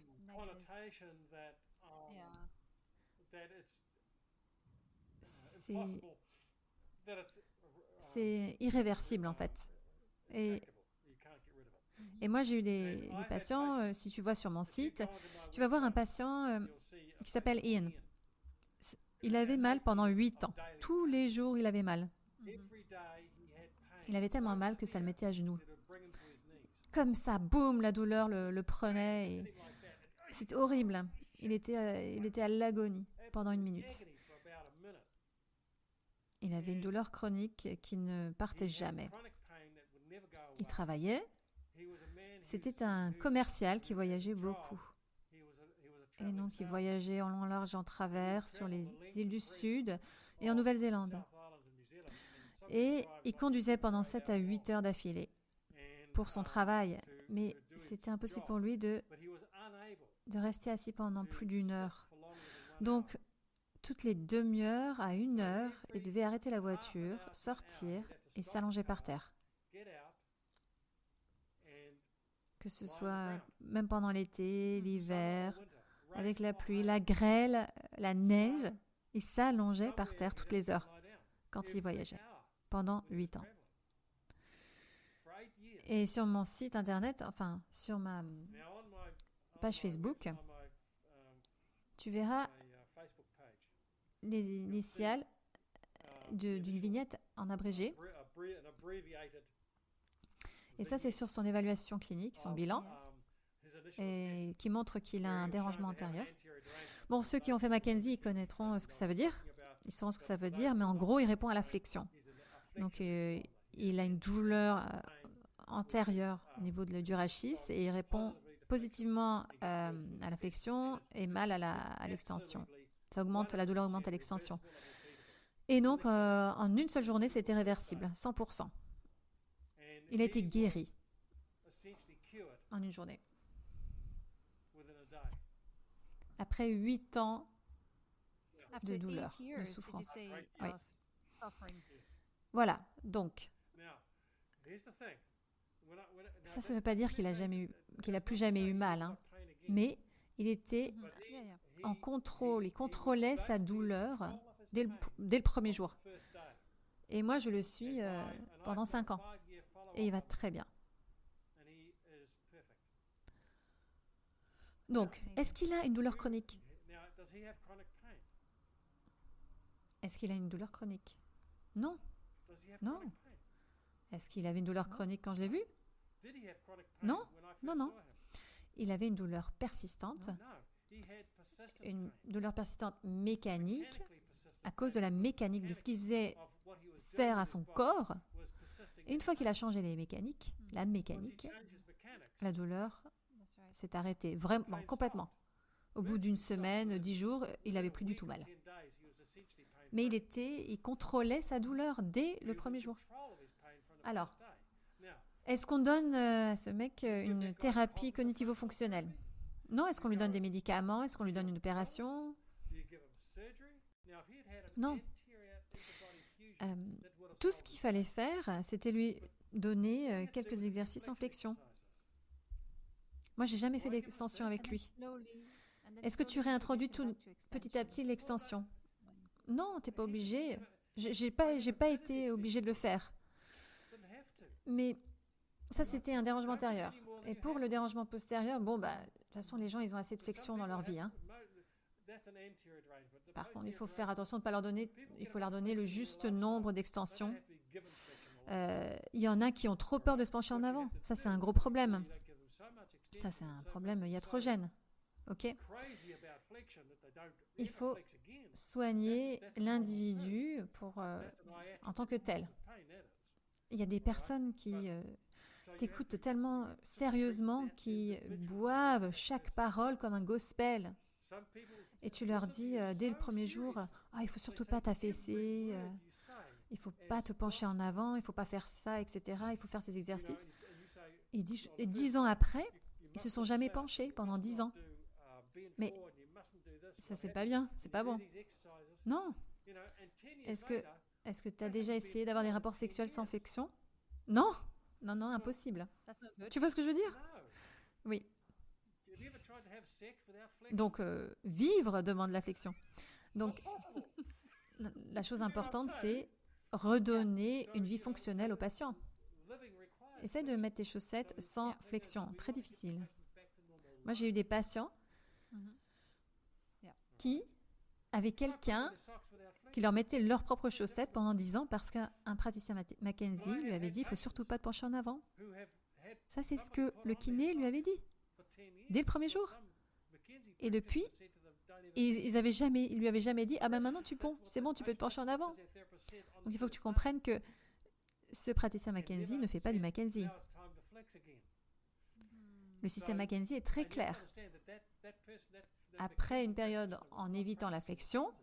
C'est irréversible en fait. Et, moi j'ai eu des, des patients, euh, si tu vois sur mon site, tu vas voir un patient euh, qui s'appelle Ian. Il avait mal pendant 8 ans. Tous les jours il avait mal. Il avait tellement mal que ça le mettait à genoux. Comme ça, boum, la douleur le, le prenait. et C'était horrible. Il était, euh, il était à l'agonie pendant une minute. Il avait une douleur chronique qui ne partait jamais. Il travaillait. C'était un commercial qui voyageait beaucoup. Et donc, il voyageait en long, large, en travers sur les îles du Sud et en Nouvelle-Zélande. Et il conduisait pendant 7 à 8 heures d'affilée pour son travail. Mais c'était impossible pour lui de, de rester assis pendant plus d'une heure. Donc, toutes les demi-heures à une heure, il devait arrêter la voiture, sortir et s'allonger par terre. Que ce soit même pendant l'été, l'hiver, avec la pluie, la grêle, la neige, Il s'allongeait par terre toutes les heures quand il voyageait, pendant huit ans. Et sur mon site internet, enfin sur ma page Facebook, tu verras les initiales d'une vignette en abrégé. Et ça, c'est sur son évaluation clinique, son bilan, et qui montre qu'il a un dérangement antérieur. Bon, ceux qui ont fait Mackenzie, ils connaîtront ce que ça veut dire. Ils sauront ce que ça veut dire, mais en gros, il répond à la flexion. Donc, euh, il a une douleur euh, antérieure au niveau de- du rachis et il répond positivement euh, à la flexion et mal à l'extension. Ça augmente, la douleur augmente à l'extension. Et donc, euh, en une seule journée, c'était réversible, 100%. Il a été guéri en une journée. Après huit ans, After douleur, eight de souffrance. Oui. voilà. Donc, ça ne veut pas dire qu'il a jamais eu, qu'il a plus jamais eu mal, hein. mais il était en contrôle, il contrôlait sa douleur dès le, dès le premier jour. Et moi, je le suis euh, pendant cinq ans et il va très bien. Donc, est-ce qu'il a une douleur chronique? Est-ce qu'il a une douleur chronique? Non. Non. Est-ce qu'il avait une douleur chronique quand je l'ai vu? Non, non, non. Il avait une douleur persistante, une douleur persistante mécanique à cause de la mécanique de ce qu'il faisait faire à son corps. Une fois qu'il a changé les mécaniques, la mécanique, la douleur. S'est arrêtée vraiment complètement. Au bout d'une semaine, dix jours, il avait plus du tout mal. Mais il était, il contrôlait sa douleur dès le premier jour. Alors, Est-ce qu'on donne euh, à ce mec euh, une thérapie cognitivo-fonctionnelle? Non. Est-ce qu'on lui donne des médicaments? Est-ce qu'on lui donne une opération? Non. Euh, Tout ce qu'il fallait faire, c'était lui donner quelques exercices en flexion. Moi, j'ai jamais fait d'extension avec lui. Est-ce que tu réintroduis tout petit à petit l'extension? Non, t'es pas obligé. J'ai j'ai pas, j'ai pas été obligé de le faire. Mais ça, c'était un dérangement antérieur. Et pour le dérangement postérieur, bon, bah, de toute façon, les gens, ils ont assez de flexion dans leur vie. hein. Par contre, il faut faire attention de ne pas leur donner, il faut leur donner le juste nombre d'extensions. Euh, Il y en a qui ont trop peur de se pencher en avant. Ça, c'est un gros problème. Ça, c'est un problème iatrogène. OK Il faut soigner l'individu pour, euh, en tant que tel. Il y a des personnes qui euh, t'écoutent tellement sérieusement, qui boivent chaque parole comme un gospel. Et tu leur dis euh, dès le premier jour, ah, il faut surtout pas t'affaisser, euh, il faut pas te pencher en avant, il faut pas faire ça, etc. Il faut faire ces exercices. Et dix ans après, ils se sont jamais penchés pendant dix ans. Mais ça, c'est pas bien, c'est pas bon. Non. Est-ce que est-ce que tu as déjà essayé d'avoir des rapports sexuels sans flexion Non. Non, non, impossible. Tu vois ce que je veux dire? Oui. Donc, euh, vivre demande la flexion. Donc, la- la chose importante, c'est redonner une vie fonctionnelle au patient. Essaye de mettre tes chaussettes sans flexion. Très difficile. Moi, j'ai eu des patients Mhm. qui avaient quelqu'un qui leur mettait leurs propres chaussettes pendant 10 ans parce qu'un un praticien Mac- Mackenzie lui avait dit il faut surtout pas te pencher en avant. Ça, c'est ce que le kiné lui avait dit dès le premier jour. Et depuis, ils, ils avaient jamais, ils lui avaient jamais dit ah ben maintenant tu ponds, c'est bon, tu peux te pencher en avant. Donc il faut que tu comprennes que ce praticien Mackenzie ne fait pas du Mackenzie. Le système Mackenzie est très clair. Après une période en évitant la flexion,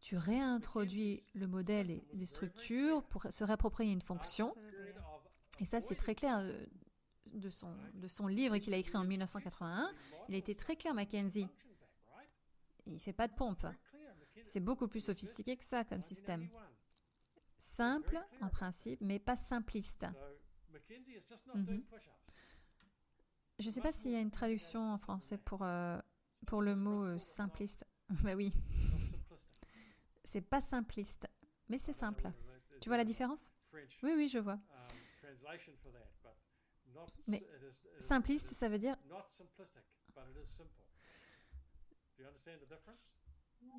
tu réintroduis le modèle et les structures pour se réapproprier une fonction. Et ça, c'est très clair euh, de son, de son livre qu'il a écrit en 1981. Il a été très clair, Mackenzie. Il ne fait pas de pompe. C'est beaucoup plus sophistiqué que ça comme système. Simple en principe, mais pas simpliste. Mhm. Je ne sais pas s'il y a une traduction en français pour, euh, pour le mot euh, simpliste. bah oui, C'est pas simpliste, mais c'est simple. Tu vois la différence? Oui, oui, je vois. Mais Simpliste, ça veut dire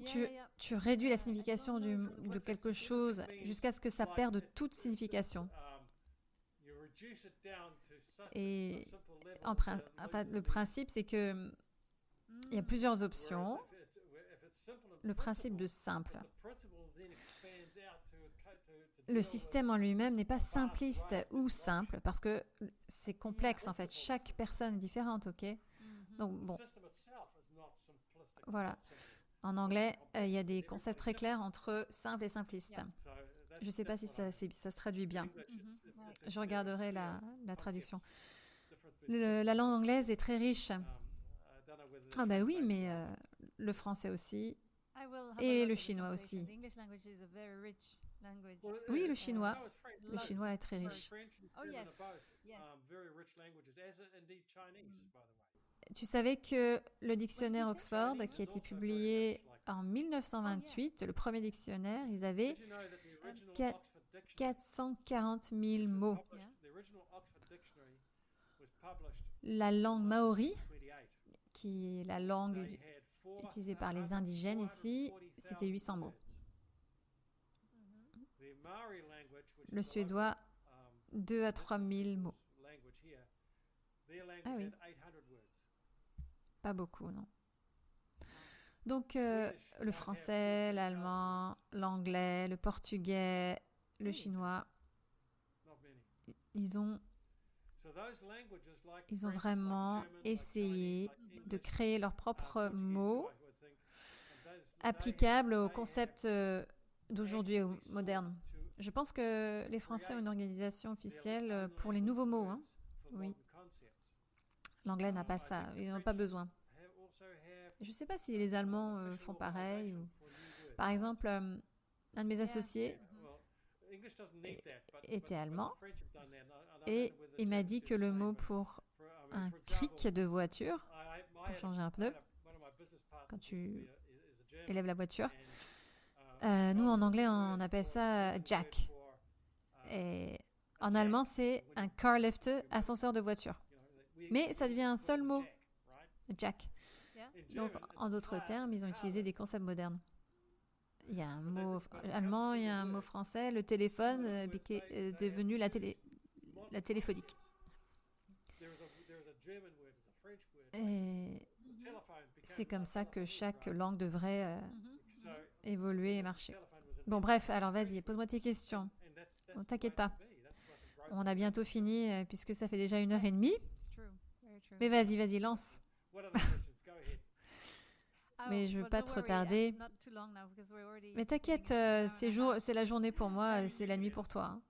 tu, tu réduis la signification du- de quelque chose jusqu'à ce que ça perde toute signification. Um, Et En enfin, le principe, c'est que hum, il y a plusieurs whereas options. Le principe de simple. Le système en lui-même n'est pas simpliste ou simple parce que c'est complexe en fait. Chaque personne est différente, ok? Donc with- bon, Voilà. En anglais, euh, il y a des concepts très clairs entre simple et simpliste. Je ne sais pas si ça, ça se traduit bien. Mhm. a Je regarderai la, la traduction. Le- la langue anglaise est très riche. Um, Ah bah oui, mais euh, le français aussi. Et look le at the chinois translation. aussi. The English language is a very rich language. Well, it Oui, le Uh, chinois. Le chinois est très very riche. Oh, yes. Tu savais que le dictionnaire? Oxford, qui a été publié en 1928, le premier dictionnaire, ils avaient Did you know that the original qua- Oxford Dictionary, 440 000 which was mots. La langue maori, in 28. qui est la langue utilisée par les indigènes ici, 440,000 c'était 800 mots. words. The Maori language, which Le suédois, local, um, 2 à 3 000 mots. Ah oui. Had 800 words. Pas beaucoup, non. Donc, euh, le français, l'allemand, l'anglais, le portugais, le chinois, ils ont, ils vraiment essayé de créer leurs propres mots applicables au concept euh, d'aujourd'hui, au- moderne. Je pense que les Français ont une organisation officielle euh, pour les nouveaux mots. hein. Oui. L'anglais n'a pas ça, ils n'en ont pas besoin. Je ne sais pas si les Allemands euh, font pareil. Par exemple, euh, un de mes associés était allemand et il m'a dit que le mot pour un cric de voiture, pour changer un pneu, quand tu élèves la voiture, euh, nous en anglais on appelle ça jack. Et en allemand c'est un car lift, ascenseur de voiture. Mais ça devient un seul mot, jack. Donc en d'autres termes, ils ont utilisé des concepts modernes. Il y a un mot allemand, il y a un mot français, le téléphone euh, biqué- est devenu la, télé, la téléphonique. Et c'est comme ça que chaque langue devrait euh, Mhm. évoluer et marcher. Bon, bref, alors vas-y, pose-moi tes questions. Bon, t'inquiète pas. On a bientôt fini euh, puisque ça fait déjà une heure et demie. It's true. Very true. Mais vas-y, vas-y, lance. mais je veux pas we're already Mais t'inquiète, euh, c'est jour- la journée pour moi, c'est la nuit pour toi. hein.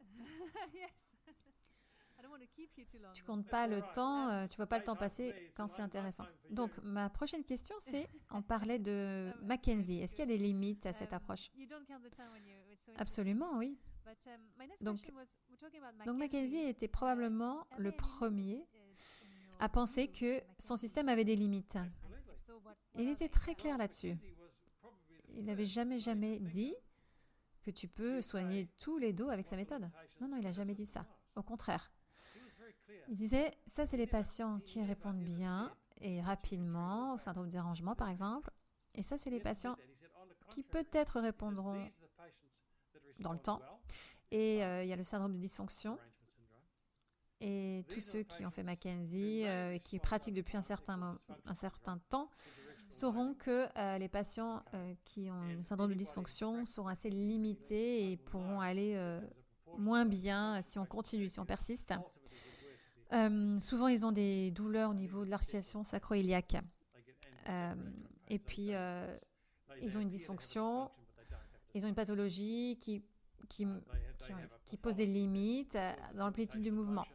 yes. I don't want to keep you too long. Tu comptes pas le temps, euh, tu vois pas le temps passer quand c'est intéressant. Donc, ma prochaine question, c'est on parlait de Mackenzie. Est-ce qu'il y a des limites à cette approche? you don't count the time when you- it's so Absolument, oui. um, my next Donc- question was, we're talking about Donc, Mackenzie était probablement le premier penser view que son système avait des limites. Il était très clair là-dessus. Il n'avait jamais, jamais dit que tu peux soigner tous les dos avec sa méthode. Non, non, il n'a jamais dit ça. Au contraire. Il disait, ça, c'est les patients qui répondent bien et rapidement au syndrome de dérangement, par exemple. Et ça, c'est les patients qui peut-être répondront dans le temps. Et euh, il y a le syndrome de dysfonction. Et tous ceux qui ont fait Mackenzie euh, et qui pratiquent depuis un certain, un certain temps sauront que euh, les patients euh, qui ont le syndrome de dysfonction seront assez limités et pourront aller euh, moins bien si on continue, si on persiste. Euh, souvent, ils ont des douleurs au niveau de l'articulation sacro-iliaque. Euh, et puis, euh, ils ont une dysfonction, ils ont une pathologie qui, qui, qui, qui pose des limites euh, dans l'amplitude du mouvement.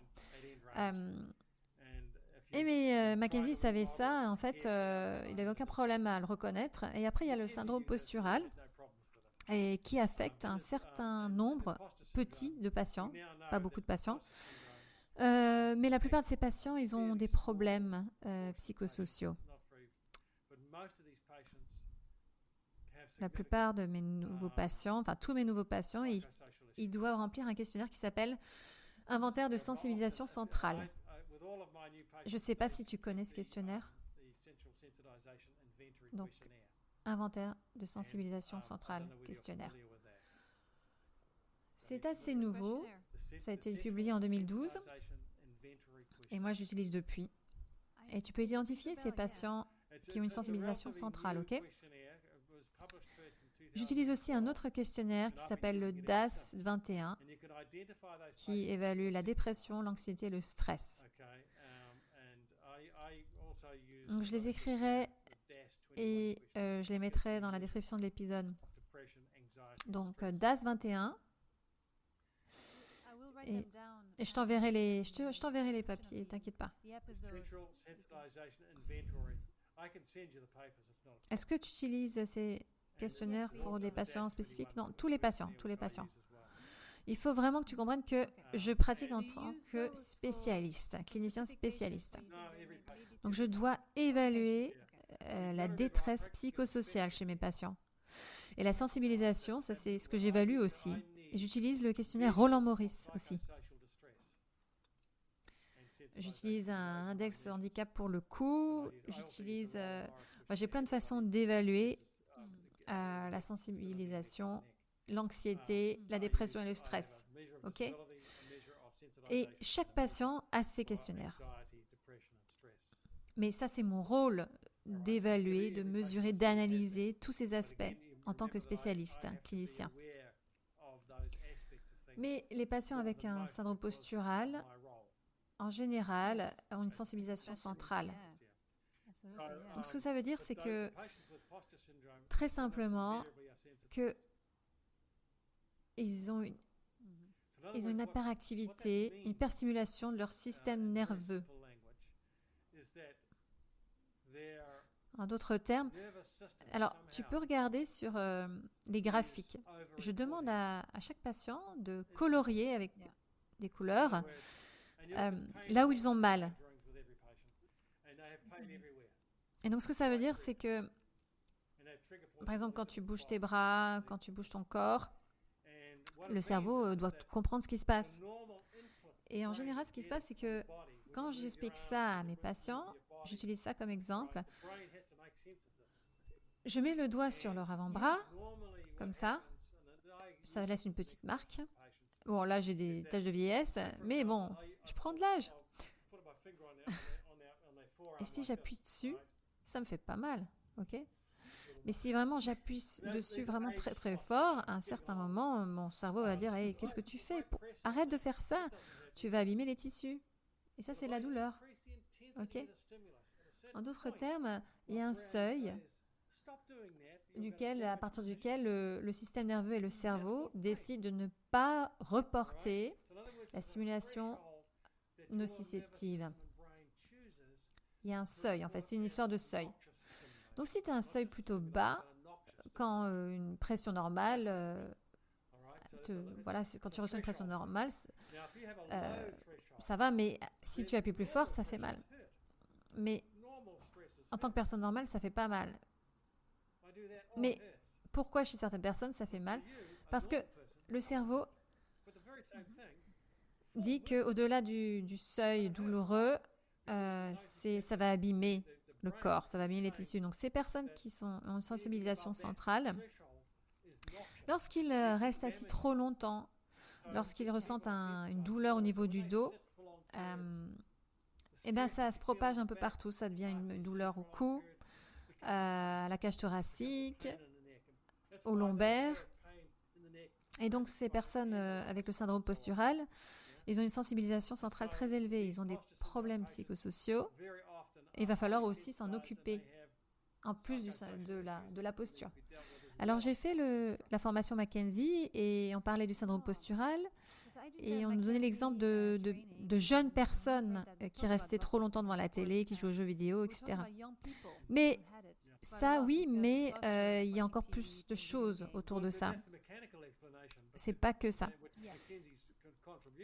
Et mais euh, Mackenzie savait ça, en fait, euh, il n'avait aucun problème à le reconnaître. Et après, il y a le syndrome postural qui affecte un certain nombre petit de patients, pas beaucoup de patients. Euh, mais la plupart de ces patients, ils ont des problèmes psychosociaux. la plupart de mes nouveaux patients, enfin tous mes nouveaux patients, ils doivent remplir un questionnaire qui s'appelle Inventaire de sensibilisation centrale. Je ne sais pas si tu connais ce questionnaire. Donc. Inventaire de sensibilisation centrale questionnaire. C'est assez nouveau. Ça a été publié en Central 2012. Sensitization Inventory Et moi, j'utilise depuis. Et tu peux identifier ces patients. Qui ont une sensibilisation centrale, ok? Questionnaire. It was published first in 2000. J'utilise aussi un autre questionnaire qui s'appelle le DAS 21, Qui évalue la dépression, l'anxiété et le stress. Um, Donc, je les écrirai the DAS 21 et euh, je les mettrai dans la description de l'épisode. of depression, anxiety, and Donc, stress. DAS 21, I will write Et- them down. et je t'enverrai les, je te- je t'enverrai les papiers, t'inquiète pas. Est-ce que tu utilises ces questionnaires pour des patients spécifiques? Non, tous les patients, tous les patients. Il faut vraiment que tu comprennes que je pratique en tant que spécialiste, clinicien spécialiste. Donc, je dois évaluer euh, la détresse psychosociale chez mes patients. Et la sensibilisation, ça c'est ce que j'évalue aussi. J'utilise le questionnaire Roland Morris aussi. J'utilise un index handicap pour le coût. J'utilise. euh, J'ai plein de façons d'évaluer euh, la sensibilisation, l'anxiété, la dépression et le stress. Ok? Et chaque patient a ses questionnaires. Mais ça, c'est mon rôle d'évaluer, de mesurer, d'analyser tous ces aspects en tant que spécialiste, clinicien. Mais les patients avec un syndrome postural, en général, ont une sensibilisation centrale. Donc, ce que ça veut dire, c'est que, très simplement, que ils ont une, ils ont une hyperactivité, une hyperstimulation de leur système nerveux. En d'autres termes, alors tu peux regarder sur euh, les graphiques. Je demande à, à chaque patient de colorier avec des couleurs euh, là où ils ont mal. Et donc ce que ça veut dire, c'est que, par exemple, quand tu bouges tes bras, quand tu bouges ton corps, le cerveau euh, doit comprendre ce qui se passe. Et en général, ce qui se passe, c'est que quand j'explique ça à mes patients, j'utilise ça comme exemple, je mets le doigt sur leur avant-bras, comme ça. ça laisse une petite marque. Bon, là, j'ai des taches de vieillesse, mais bon, je prends de l'âge. Et si j'appuie dessus, ça me fait pas mal, ok? Mais si vraiment j'appuie dessus vraiment très très fort, à un certain moment, mon cerveau va dire Hey, qu'est-ce que tu fais? Arrête de faire ça, tu vas abîmer les tissus. Et ça, c'est la douleur. Ok? En d'autres termes, il y a un seuil duquel, à partir duquel le, le système nerveux et le cerveau décident de ne pas reporter la stimulation nociceptive. Il y a un seuil, en fait, c'est une histoire de seuil. Donc si tu as un seuil plutôt bas, quand euh, une pression normale, euh, te- voilà, quand tu reçois une pression normale, euh, ça va, mais si tu appuies plus fort, ça fait mal. Mais en tant que personne normale, ça fait pas mal. Mais pourquoi chez certaines personnes, ça fait mal? Parce que le cerveau dit qu'au-delà du, du seuil douloureux, euh, ça va abîmer le corps, ça va abîmer les tissus. Donc ces personnes qui sont en sensibilisation centrale, lorsqu'ils euh, restent assis trop longtemps, lorsqu'ils ressentent un- une douleur au niveau du dos, euh, eh ben ça se propage un peu partout. Ça devient une, une douleur au cou, euh, à la cage thoracique, au lombaire. Et donc ces personnes euh, avec le syndrome postural, ils ont une sensibilisation centrale très élevée. Ils ont des problèmes psychosociaux. Il va falloir aussi s'en occuper, en plus de, la, posture. Alors j'ai fait le, la formation Mackenzie et on parlait du syndrome postural et on nous donnait l'exemple de, jeunes personnes qui restaient trop longtemps devant la télé, qui jouaient aux jeux vidéo, etc. Mais ça, oui, mais euh, il y a encore plus de choses autour de ça. C'est pas que ça.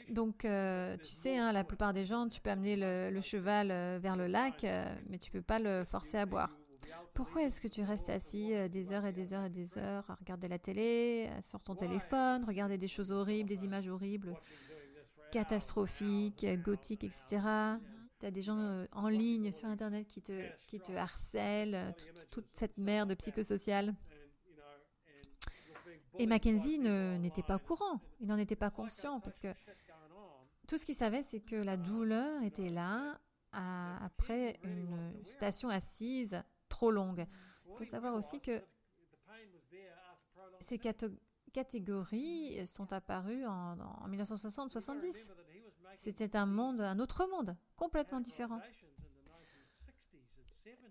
Donc, euh, tu sais, hein, la plupart des gens, tu peux amener le, le cheval euh, vers le lac, euh, mais tu peux pas le forcer à boire. Pourquoi est-ce que tu restes assis des heures et des heures et des heures à regarder la télé, sur ton téléphone, regarder des choses horribles, des images horribles, catastrophiques, gothiques, etc. Tu as des gens en ligne sur Internet qui te, qui te harcèlent, toute, toute cette merde psychosociale. Et Mackenzie n'était pas au courant, il n'en était pas conscient parce que tout ce qu'il savait, c'est que la douleur était là après une station assise trop longue. Il faut savoir aussi que ces catégories sont apparues en, en 1960-70. C'était un monde, un autre monde, complètement différent.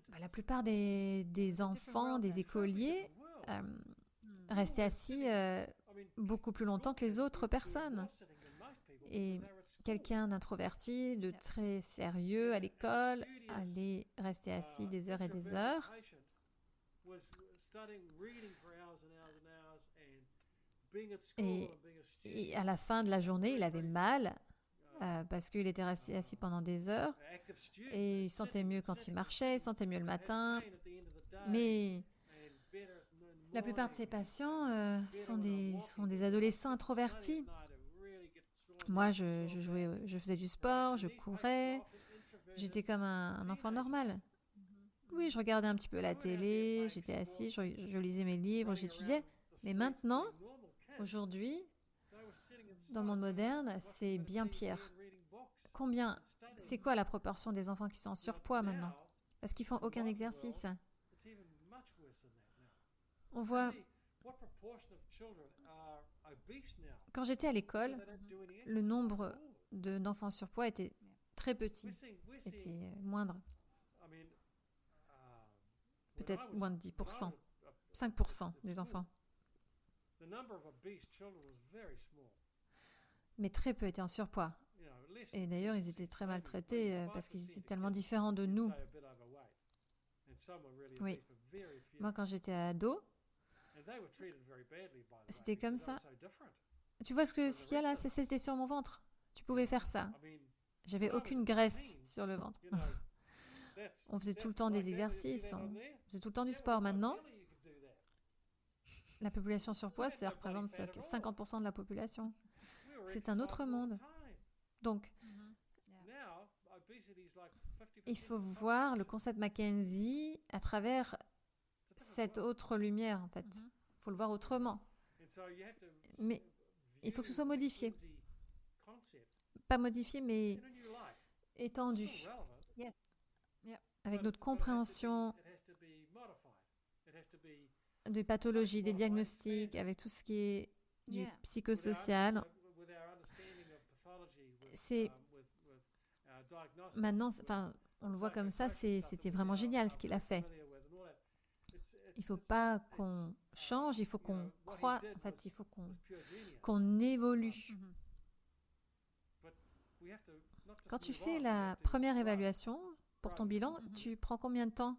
Bah, la plupart des, des enfants, des écoliers, euh, restaient assis euh, beaucoup plus longtemps que les autres personnes. Et quelqu'un d'introverti, de très sérieux à l'école, allait rester assis des heures et des heures. Et, et à la fin de la journée, il avait mal euh, parce qu'il était resté assis pendant des heures et il sentait mieux quand il marchait, il sentait mieux le matin. Mais la plupart de ces patients euh, sont, des, adolescents introvertis. Moi, je, jouais, je faisais du sport, je courais, j'étais comme un, un enfant normal. Oui, je regardais un petit peu la télé, j'étais assis, je, je lisais mes livres, j'étudiais. Mais maintenant, aujourd'hui, dans le monde moderne, c'est bien pire. Combien, c'est quoi la proportion des enfants qui sont en surpoids maintenant? Parce qu'ils font aucun exercice. On voit, quand j'étais à l'école, le nombre de- d'enfants en surpoids était très petit, était moindre, peut-être moins de 10%, 5% des enfants. Mais très peu étaient en surpoids. Et d'ailleurs, ils étaient très maltraités euh, parce qu'ils étaient tellement différents de nous. Oui. Moi, quand j'étais ado, C'était comme ça. tu vois ce qu'il y a là? C'est- C'était sur mon ventre. Tu pouvais faire ça. J'avais aucune graisse sur le ventre. On faisait tout le temps des exercices, on faisait tout le temps du sport. Maintenant, la population surpoids, ça représente 50% de la population. C'est un autre monde. Donc, il faut voir le concept Mackenzie à travers cette autre lumière, en fait. Il faut le voir autrement. Mais il faut que ce soit modifié. Pas modifié, mais étendu. Avec notre compréhension des pathologies, des diagnostics, avec tout ce qui est du psychosocial. C'est maintenant, c'est- enfin, on le voit comme ça, c'était vraiment génial ce qu'il a fait. Il faut pas qu'on change, il faut qu'on croit, en fait, il faut qu'on qu'on évolue. Quand tu fais la première évaluation pour ton bilan, Mhm. tu prends combien de temps.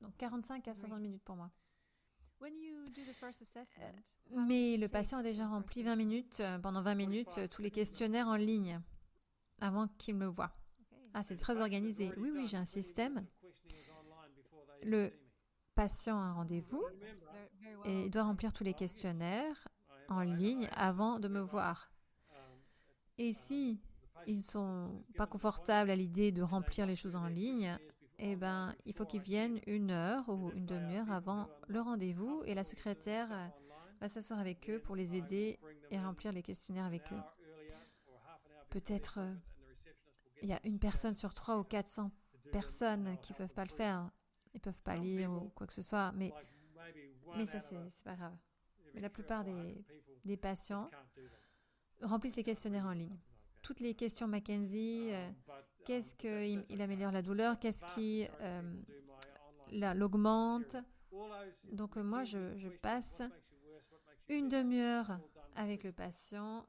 Donc 45 à 60 minutes pour moi. When you do the first assessment, Mais le patient a déjà rempli 20 minutes, euh, pendant 20 minutes, euh, tous les questionnaires en ligne avant qu'il me voie. Ah, c'est très organisé. Oui, oui, j'ai un système. Le patient a un rendez-vous et doit remplir tous les questionnaires en ligne avant de me voir. Et si ils sont pas confortables à l'idée de remplir les choses en ligne, eh ben, il faut qu'ils viennent une heure ou une demi-heure avant le rendez-vous et la secrétaire euh, va s'asseoir avec eux pour les aider et remplir les questionnaires avec eux. Peut-être euh, il y a une personne sur trois ou 400 personnes qui peuvent pas le faire. Ils peuvent pas lire ou quoi que ce soit, mais, mais ça, c'est pas grave. Mais la plupart des, des patients remplissent les questionnaires en ligne. Toutes les questions Mackenzie, euh, qu'est-ce qui il améliore la douleur, qu'est-ce qui euh, la- l'augmente. Donc euh, moi, je, je passe une demi-heure avec le patient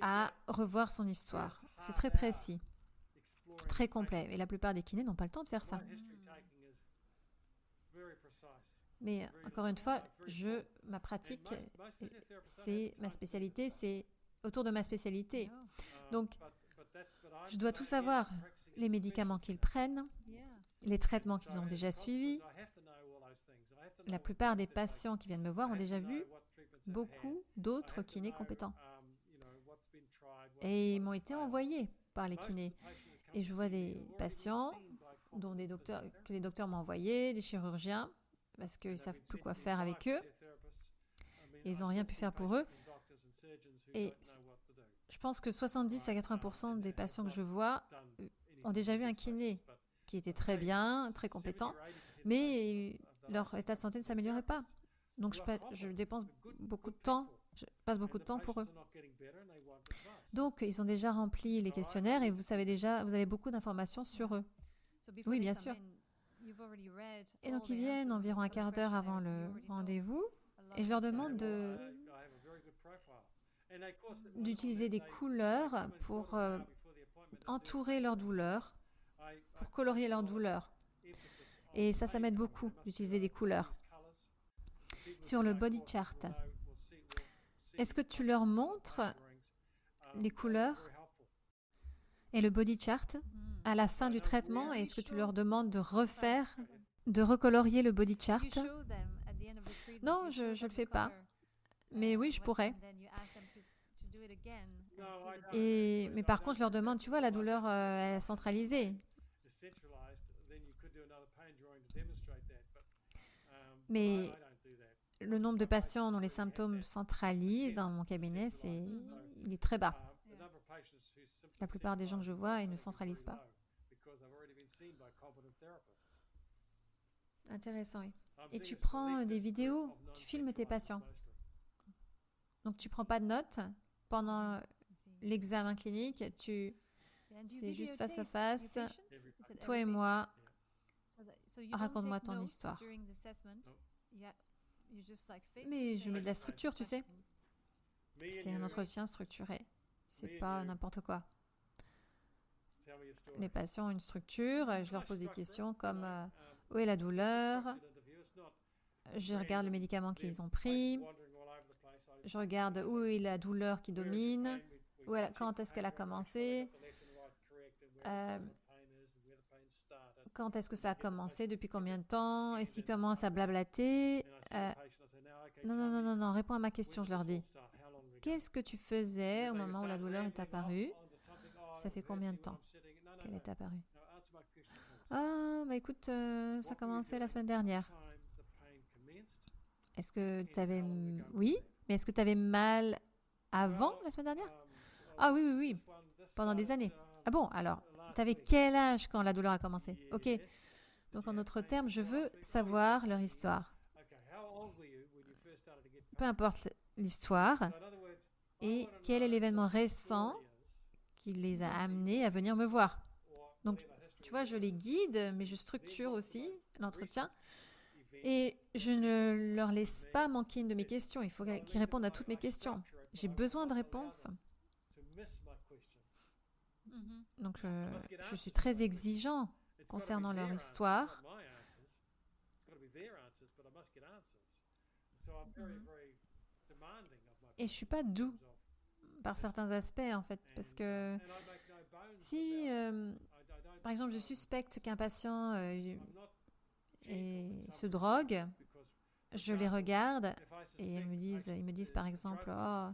à revoir son histoire. C'est très précis, très complet. Et la plupart des kinés n'ont pas le temps de faire ça. Mais encore une fois, je, ma pratique, c'est ma spécialité, c'est autour de ma spécialité. Donc, je dois tout savoir. Les médicaments qu'ils prennent, les traitements qu'ils ont déjà suivis. La plupart des patients qui viennent me voir ont déjà vu beaucoup d'autres kinés compétents. Et ils m'ont été envoyés par les kinés. Et je vois des patients dont des docteurs, que les docteurs m'ont envoyés, des chirurgiens, parce qu'ils ne savent plus quoi faire avec eux. Et ils n'ont rien pu faire pour eux. Et je pense que 70 à 80% des patients que je vois euh, ont déjà vu un kiné qui était très bien, très compétent, mais leur état de santé ne s'améliorait pas. Donc je, je dépense beaucoup de temps, je passe beaucoup de temps pour eux. Donc ils ont déjà rempli les questionnaires et vous savez déjà, vous avez beaucoup d'informations sur eux. Oui, bien sûr. Et donc ils viennent environ un quart d'heure avant le rendez-vous. Et je leur demande de d'utiliser des couleurs pour euh, entourer leur douleur, pour colorier leur douleur. Et ça, ça m'aide beaucoup d'utiliser des couleurs. Sur le body chart, est-ce que tu leur montres les couleurs et le body chart? À la fin du traitement Est-ce que tu leur demandes de refaire, de recolorier le body chart? Non, je ne le fais pas. Mais oui, je pourrais. Mais par contre, je leur demande, tu vois, la douleur euh, est centralisée. Mais le nombre de patients dont les symptômes centralisent dans mon cabinet, c'est, il est très bas. La plupart des gens que je vois, ils ne centralisent pas. Intéressant, oui. Et tu prends des vidéos, tu filmes tes patients. Donc tu prends pas de notes pendant l'examen clinique, tu c'est juste face à face, toi et moi. Raconte-moi ton histoire. Mais je mets de la structure, tu sais. C'est un entretien structuré. C'est pas n'importe quoi. Les patients ont une structure, je leur pose des questions comme euh, où est la douleur, je regarde les médicaments qu'ils ont pris, je regarde où est la douleur qui domine, quand est-ce qu'elle a commencé, euh, quand est-ce que ça a commencé, depuis combien de temps, et s'ils commencent à blablater? Euh, non, non, non, non, non, réponds à ma question, je leur dis. Qu'est-ce que tu faisais au moment où la douleur est apparue? Ça fait combien de temps qu'elle est apparue? Ah, bah écoute, euh, ça a commencé la semaine dernière. Est-ce que tu avais... Oui? Mais est-ce que tu avais mal avant la semaine dernière? Ah oui, oui, oui, pendant des années. Ah bon, alors, tu avais quel âge quand la douleur a commencé? Ok. Donc en d'autres termes, je veux savoir leur histoire. Peu importe l'histoire. Et quel est l'événement récent qui les a amenés à venir me voir Donc, tu vois, je les guide, mais je structure aussi l'entretien. Et je ne leur laisse pas manquer une de mes questions. Il faut qu'ils répondent à toutes mes questions. J'ai besoin de réponses. Mhm. Donc, je, suis très exigeant concernant leur histoire. Et je suis pas doux par certains aspects, en fait, parce que si, euh, par exemple, je suspecte qu'un patient euh, se droguent, je les regarde et ils me disent, ils me disent par exemple, oh,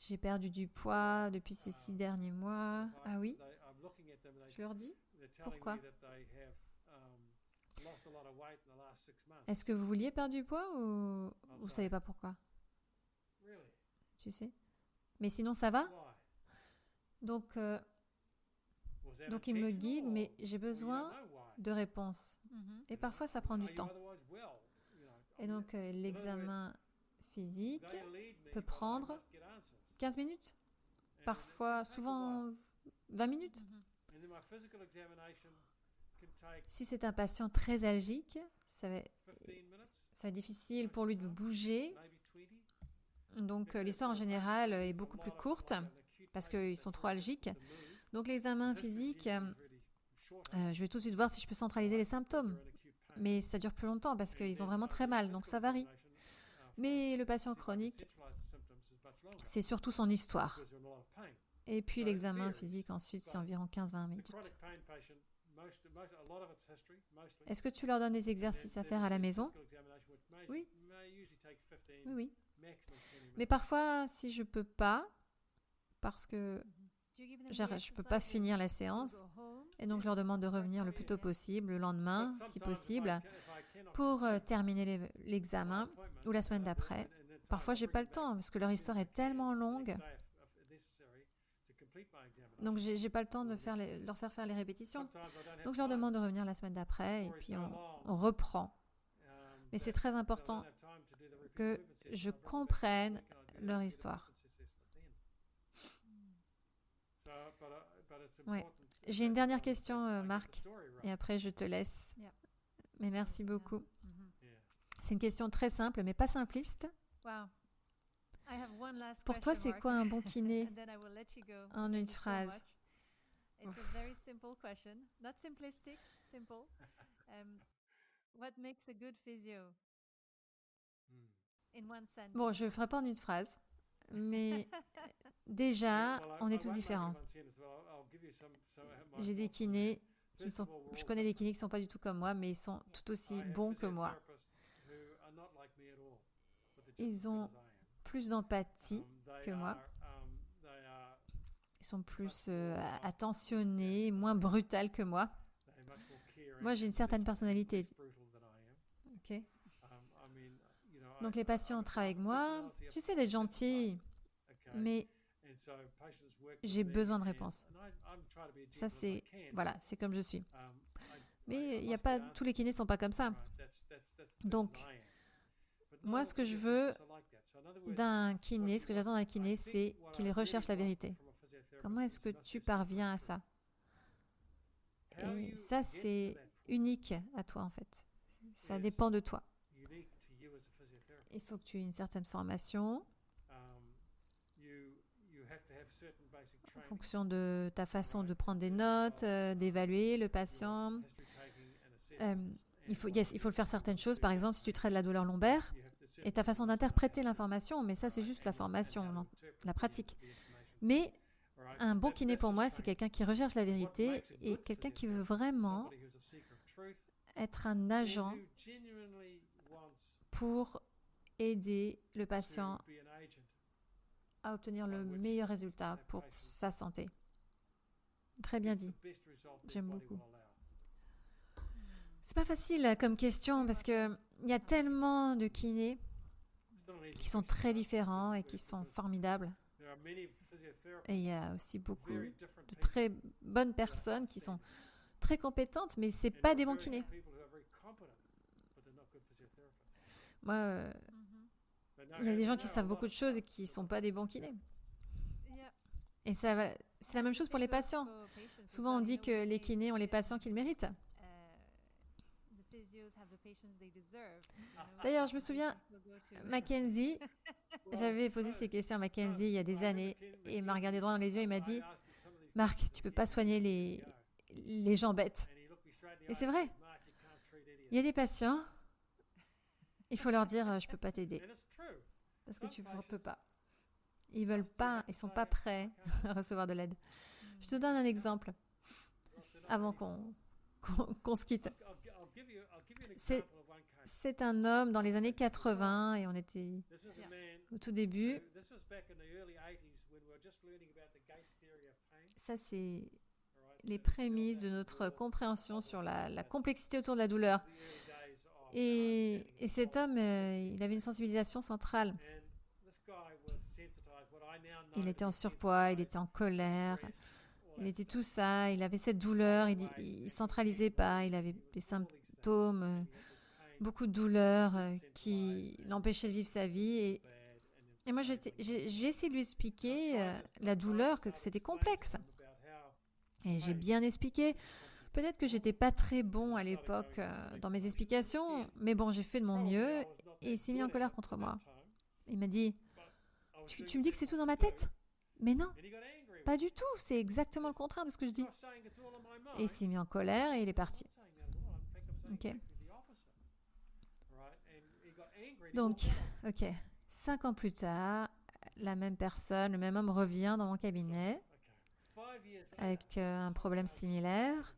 j'ai perdu du poids depuis ces six derniers mois. Ah oui? Je leur dis, pourquoi? Est-ce que vous vouliez perdre du poids ou vous savez pas pourquoi? Tu sais? Mais sinon, ça va? Donc, euh, donc il me guide, mais j'ai besoin de réponses. Mhm. Et parfois, ça prend du temps. Et donc, euh, l'examen physique peut prendre 15 minutes, parfois, souvent 20 minutes. Mhm. Si c'est un patient très algique, ça va, ça va être difficile pour lui de bouger. Donc, euh, l'histoire en général est beaucoup plus courte parce qu'ils sont trop algiques. Donc, l'examen physique euh, je vais tout de suite voir si je peux centraliser les symptômes. Mais ça dure plus longtemps parce qu'ils ont vraiment très mal, donc ça varie. Mais le patient chronique, c'est surtout son histoire. Et puis l'examen physique ensuite, c'est environ 15-20 minutes. Est-ce que tu leur donnes des exercices à faire à la maison? Oui. may usually take 15, Oui, oui. Maximum 20 minutes. Mais parfois, si je peux pas, parce que j'arrête- je peux pas finir la séance, et donc je leur demande de revenir le plus tôt possible, le lendemain, But si sometimes if I possible, pour euh, terminer l'examen ou la uh, semaine d'après. Parfois, j'ai pas le temps parce que leur as soon histoire est tellement the longue. examination. Donc, j'ai j'ai pas le temps de faire les- leur faire faire les répétitions. Sometimes I don't have Donc, je leur time. demande de revenir la semaine d'après et puis so on, reprend. Mais c'est très important que. Je comprenne leur histoire. Ouais. J'ai une dernière question, euh, Marc. Et après, je te laisse. Yeah. Mais merci beaucoup. Mhm. Yeah. C'est une question très simple, mais pas simpliste. Wow. I have one last Pour toi, question, c'est quoi un bon kiné en une phrase much. It's a very simple question, not simplistic, simple. Um, what makes a good physio? Bon, je ferai pas en une phrase, mais déjà, on est tous différents. J'ai des kinés qui sont. Je connais des different. kinés qui sont pas du tout comme moi, mais ils sont tout aussi bons que moi. Ils as good ont. Plus d'empathie, Um, que moi. um, they are- ils sont plus euh, attentionnés, moins brutals que moi. Moi, j'ai une certaine personnalité. Donc les patients travaillent avec moi. J'essaie d'être gentil, mais j'ai besoin de réponses. ça c'est voilà, c'est comme je suis. Mais il a pas tous les kinés sont pas comme ça. Donc, moi, ce que je veux D'un kiné, ce que j'attends d'un kiné, c'est qu'il recherche la vérité. Comment est-ce que tu parviens à ça? Et ça, c'est unique à toi en fait. Ça dépend de toi. unique to you as a physiotherapist. Il faut que tu aies une certaine formation. Um, en fonction de ta façon de prendre des notes, euh, d'évaluer le patient. Euh, il faut, yes, il faut le faire certaines choses. Par exemple, si tu traites la douleur lombaire et ta façon d'interpréter l'information, mais ça, c'est juste la formation, la pratique. Mais un bon kiné pour moi, c'est quelqu'un qui recherche la vérité et quelqu'un qui veut vraiment être un agent pour aider le patient à obtenir le meilleur résultat pour sa santé. Très bien dit. J'aime beaucoup. C'est pas facile comme question parce que il y a tellement de kinés qui sont très différents et qui sont formidables. Et il y a aussi beaucoup de très bonnes personnes qui sont très compétentes, mais c'est pas des bons kinés. Moi, il y a des gens qui know, a savent lot beaucoup of de choses et qui is sont not pas des bons kinés. Et ça, va- c'est la même chose pour les patients. Souvent, on dit que we les say, kinés ont les patients qu'ils méritent. uh, know, D'ailleurs, je me souviens, Mackenzie, j'avais posé ces questions à Mackenzie il y a des I années et il m'a regardé droit dans les yeux et il m'a dit I asked him some of these Marc, questions tu peux years pas soigner les, ago, les gens bêtes. Et c'est vrai. said, "Mark, you can't treat idiots." Il y a des patients, il faut leur dire euh, je peux pas t'aider parce que tu ne peux pas. Ils veulent pas, ils sont pas prêts à recevoir de l'aide. Je te donne un exemple avant qu'on se quitte. C'est- un homme dans les années 80 et on était au tout début. who- This was back in the early 80s when we were just learning about the gate theory of pain. Ça, c'est les prémices de notre compréhension sur la complexité autour de la douleur. Et, cet homme, euh, il avait une sensibilisation centrale. Il était en surpoids, il était en colère, il était tout ça, il avait cette douleur, il, il centralisait pas, il avait des symptômes, euh, beaucoup de douleurs euh, qui l'empêchaient de vivre sa vie. Et, moi, j'ai essayé de lui expliquer la douleur, que c'était complexe. Et j'ai bien expliqué. Peut-être que j'étais pas très bon à l'époque euh, dans mes explications, mais bon, j'ai fait de mon mieux. et il s'est mis en colère contre moi. Il m'a dit tu, me dis que c'est tout dans ma tête? Mais non, pas du tout. C'est exactement le contraire de ce que je dis. Et il s'est mis en colère et il est parti. Ok. Donc, ok. Cinq ans plus tard, la même personne, le même homme revient dans mon cabinet avec euh, un problème similaire.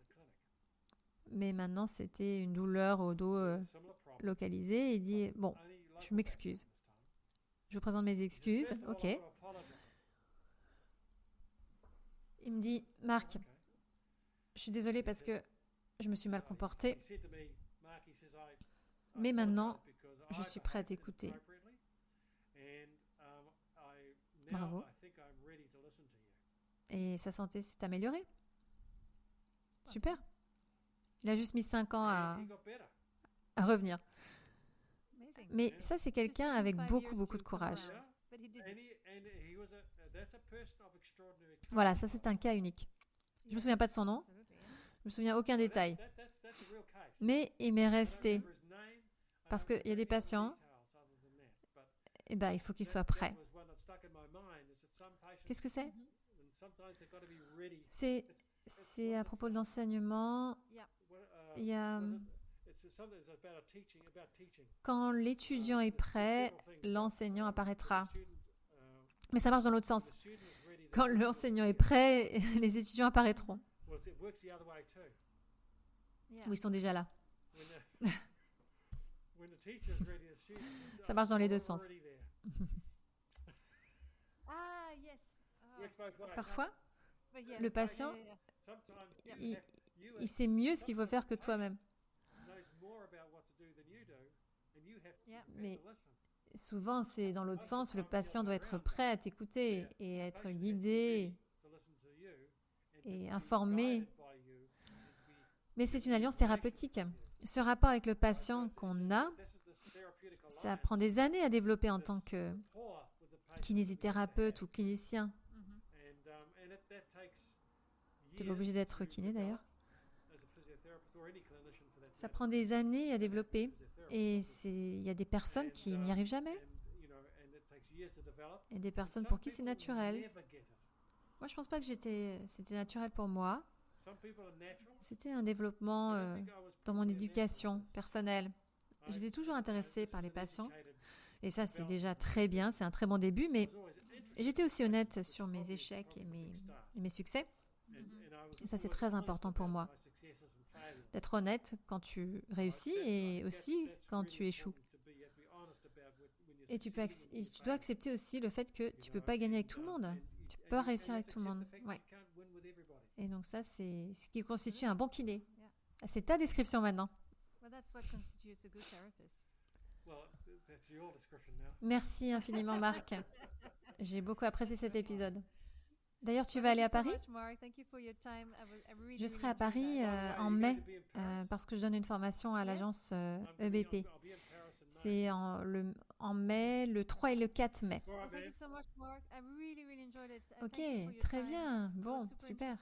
Mais maintenant c'était une douleur au dos euh, localisée. Il dit Bon, je m'excuse. Je vous présente mes excuses. Ok. Il me dit Marc, je suis désolé parce que je me suis mal comporté, mais maintenant, je suis prêt à t'écouter. Bravo. Et sa santé s'est améliorée. Super. Il a juste mis 5 ans à, à revenir. Mais ça, c'est quelqu'un avec beaucoup, beaucoup de courage. Voilà, ça, c'est un cas unique. Je ne me souviens pas de son nom. Je me souviens aucun détail. Mais il m'est resté. Parce qu'il y a des patients, et eh ben, il faut qu'ils soient prêts. Qu'est-ce que c'est? C'est c'est à propos de l'enseignement. Il y a quand l'étudiant est prêt, l'enseignant apparaîtra. Mais ça marche dans l'autre sens. Quand l'enseignant est prêt, les étudiants apparaîtront. Ou ils sont déjà là. ça marche dans les deux sens. Ah, Parfois, le patient, il, il sait mieux ce qu'il faut faire que toi-même. Mais souvent, c'est dans l'autre sens, le patient doit être prêt à t'écouter et être guidé et informé. Mais c'est une alliance thérapeutique. Ce rapport avec le patient qu'on a, ça prend des années à développer en tant que kinésithérapeute ou clinicien. Tu n'es pas obligé d'être kiné d'ailleurs. Ça prend des années à développer et il y a des personnes qui n'y arrivent jamais. Et des personnes pour qui c'est naturel. Moi, je pense pas que c'était naturel pour moi. C'était un développement euh, dans mon éducation personnelle. J'étais toujours intéressée par les patients. Et ça, c'est déjà très bien, c'est un très bon début, mais j'étais aussi honnête sur mes échecs et mes, succès. Ça, c'est très important pour moi d'être honnête quand tu réussis et aussi quand tu échoues. Et tu, peux tu dois accepter aussi le fait que tu ne peux pas gagner avec tout le monde. Tu peux pas réussir avec tout le monde. Ouais. Et donc ça, c'est ce qui constitue un bon kiné. C'est ta description maintenant. Merci infiniment, Marc. J'ai beaucoup apprécié cet épisode. D'ailleurs, tu vas aller à Paris? Je serai à Paris euh, en mai euh, parce que je donne une formation à l'agence EBP. Euh, e C'est en, le, en mai, le 3 et le 4 mai. Ok, très bien. Bon, super.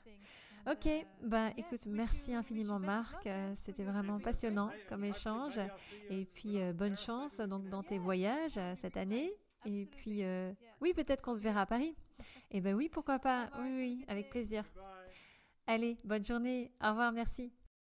Ok, ben écoute, merci infiniment Marc. C'était vraiment passionnant comme échange. Et puis bonne chance donc dans tes voyages. Cette année. Et puis oui, peut-être qu'on se verra à Paris. Eh bien oui, pourquoi pas. Oui, oui, avec plaisir. Allez, bonne journée. Au revoir, merci.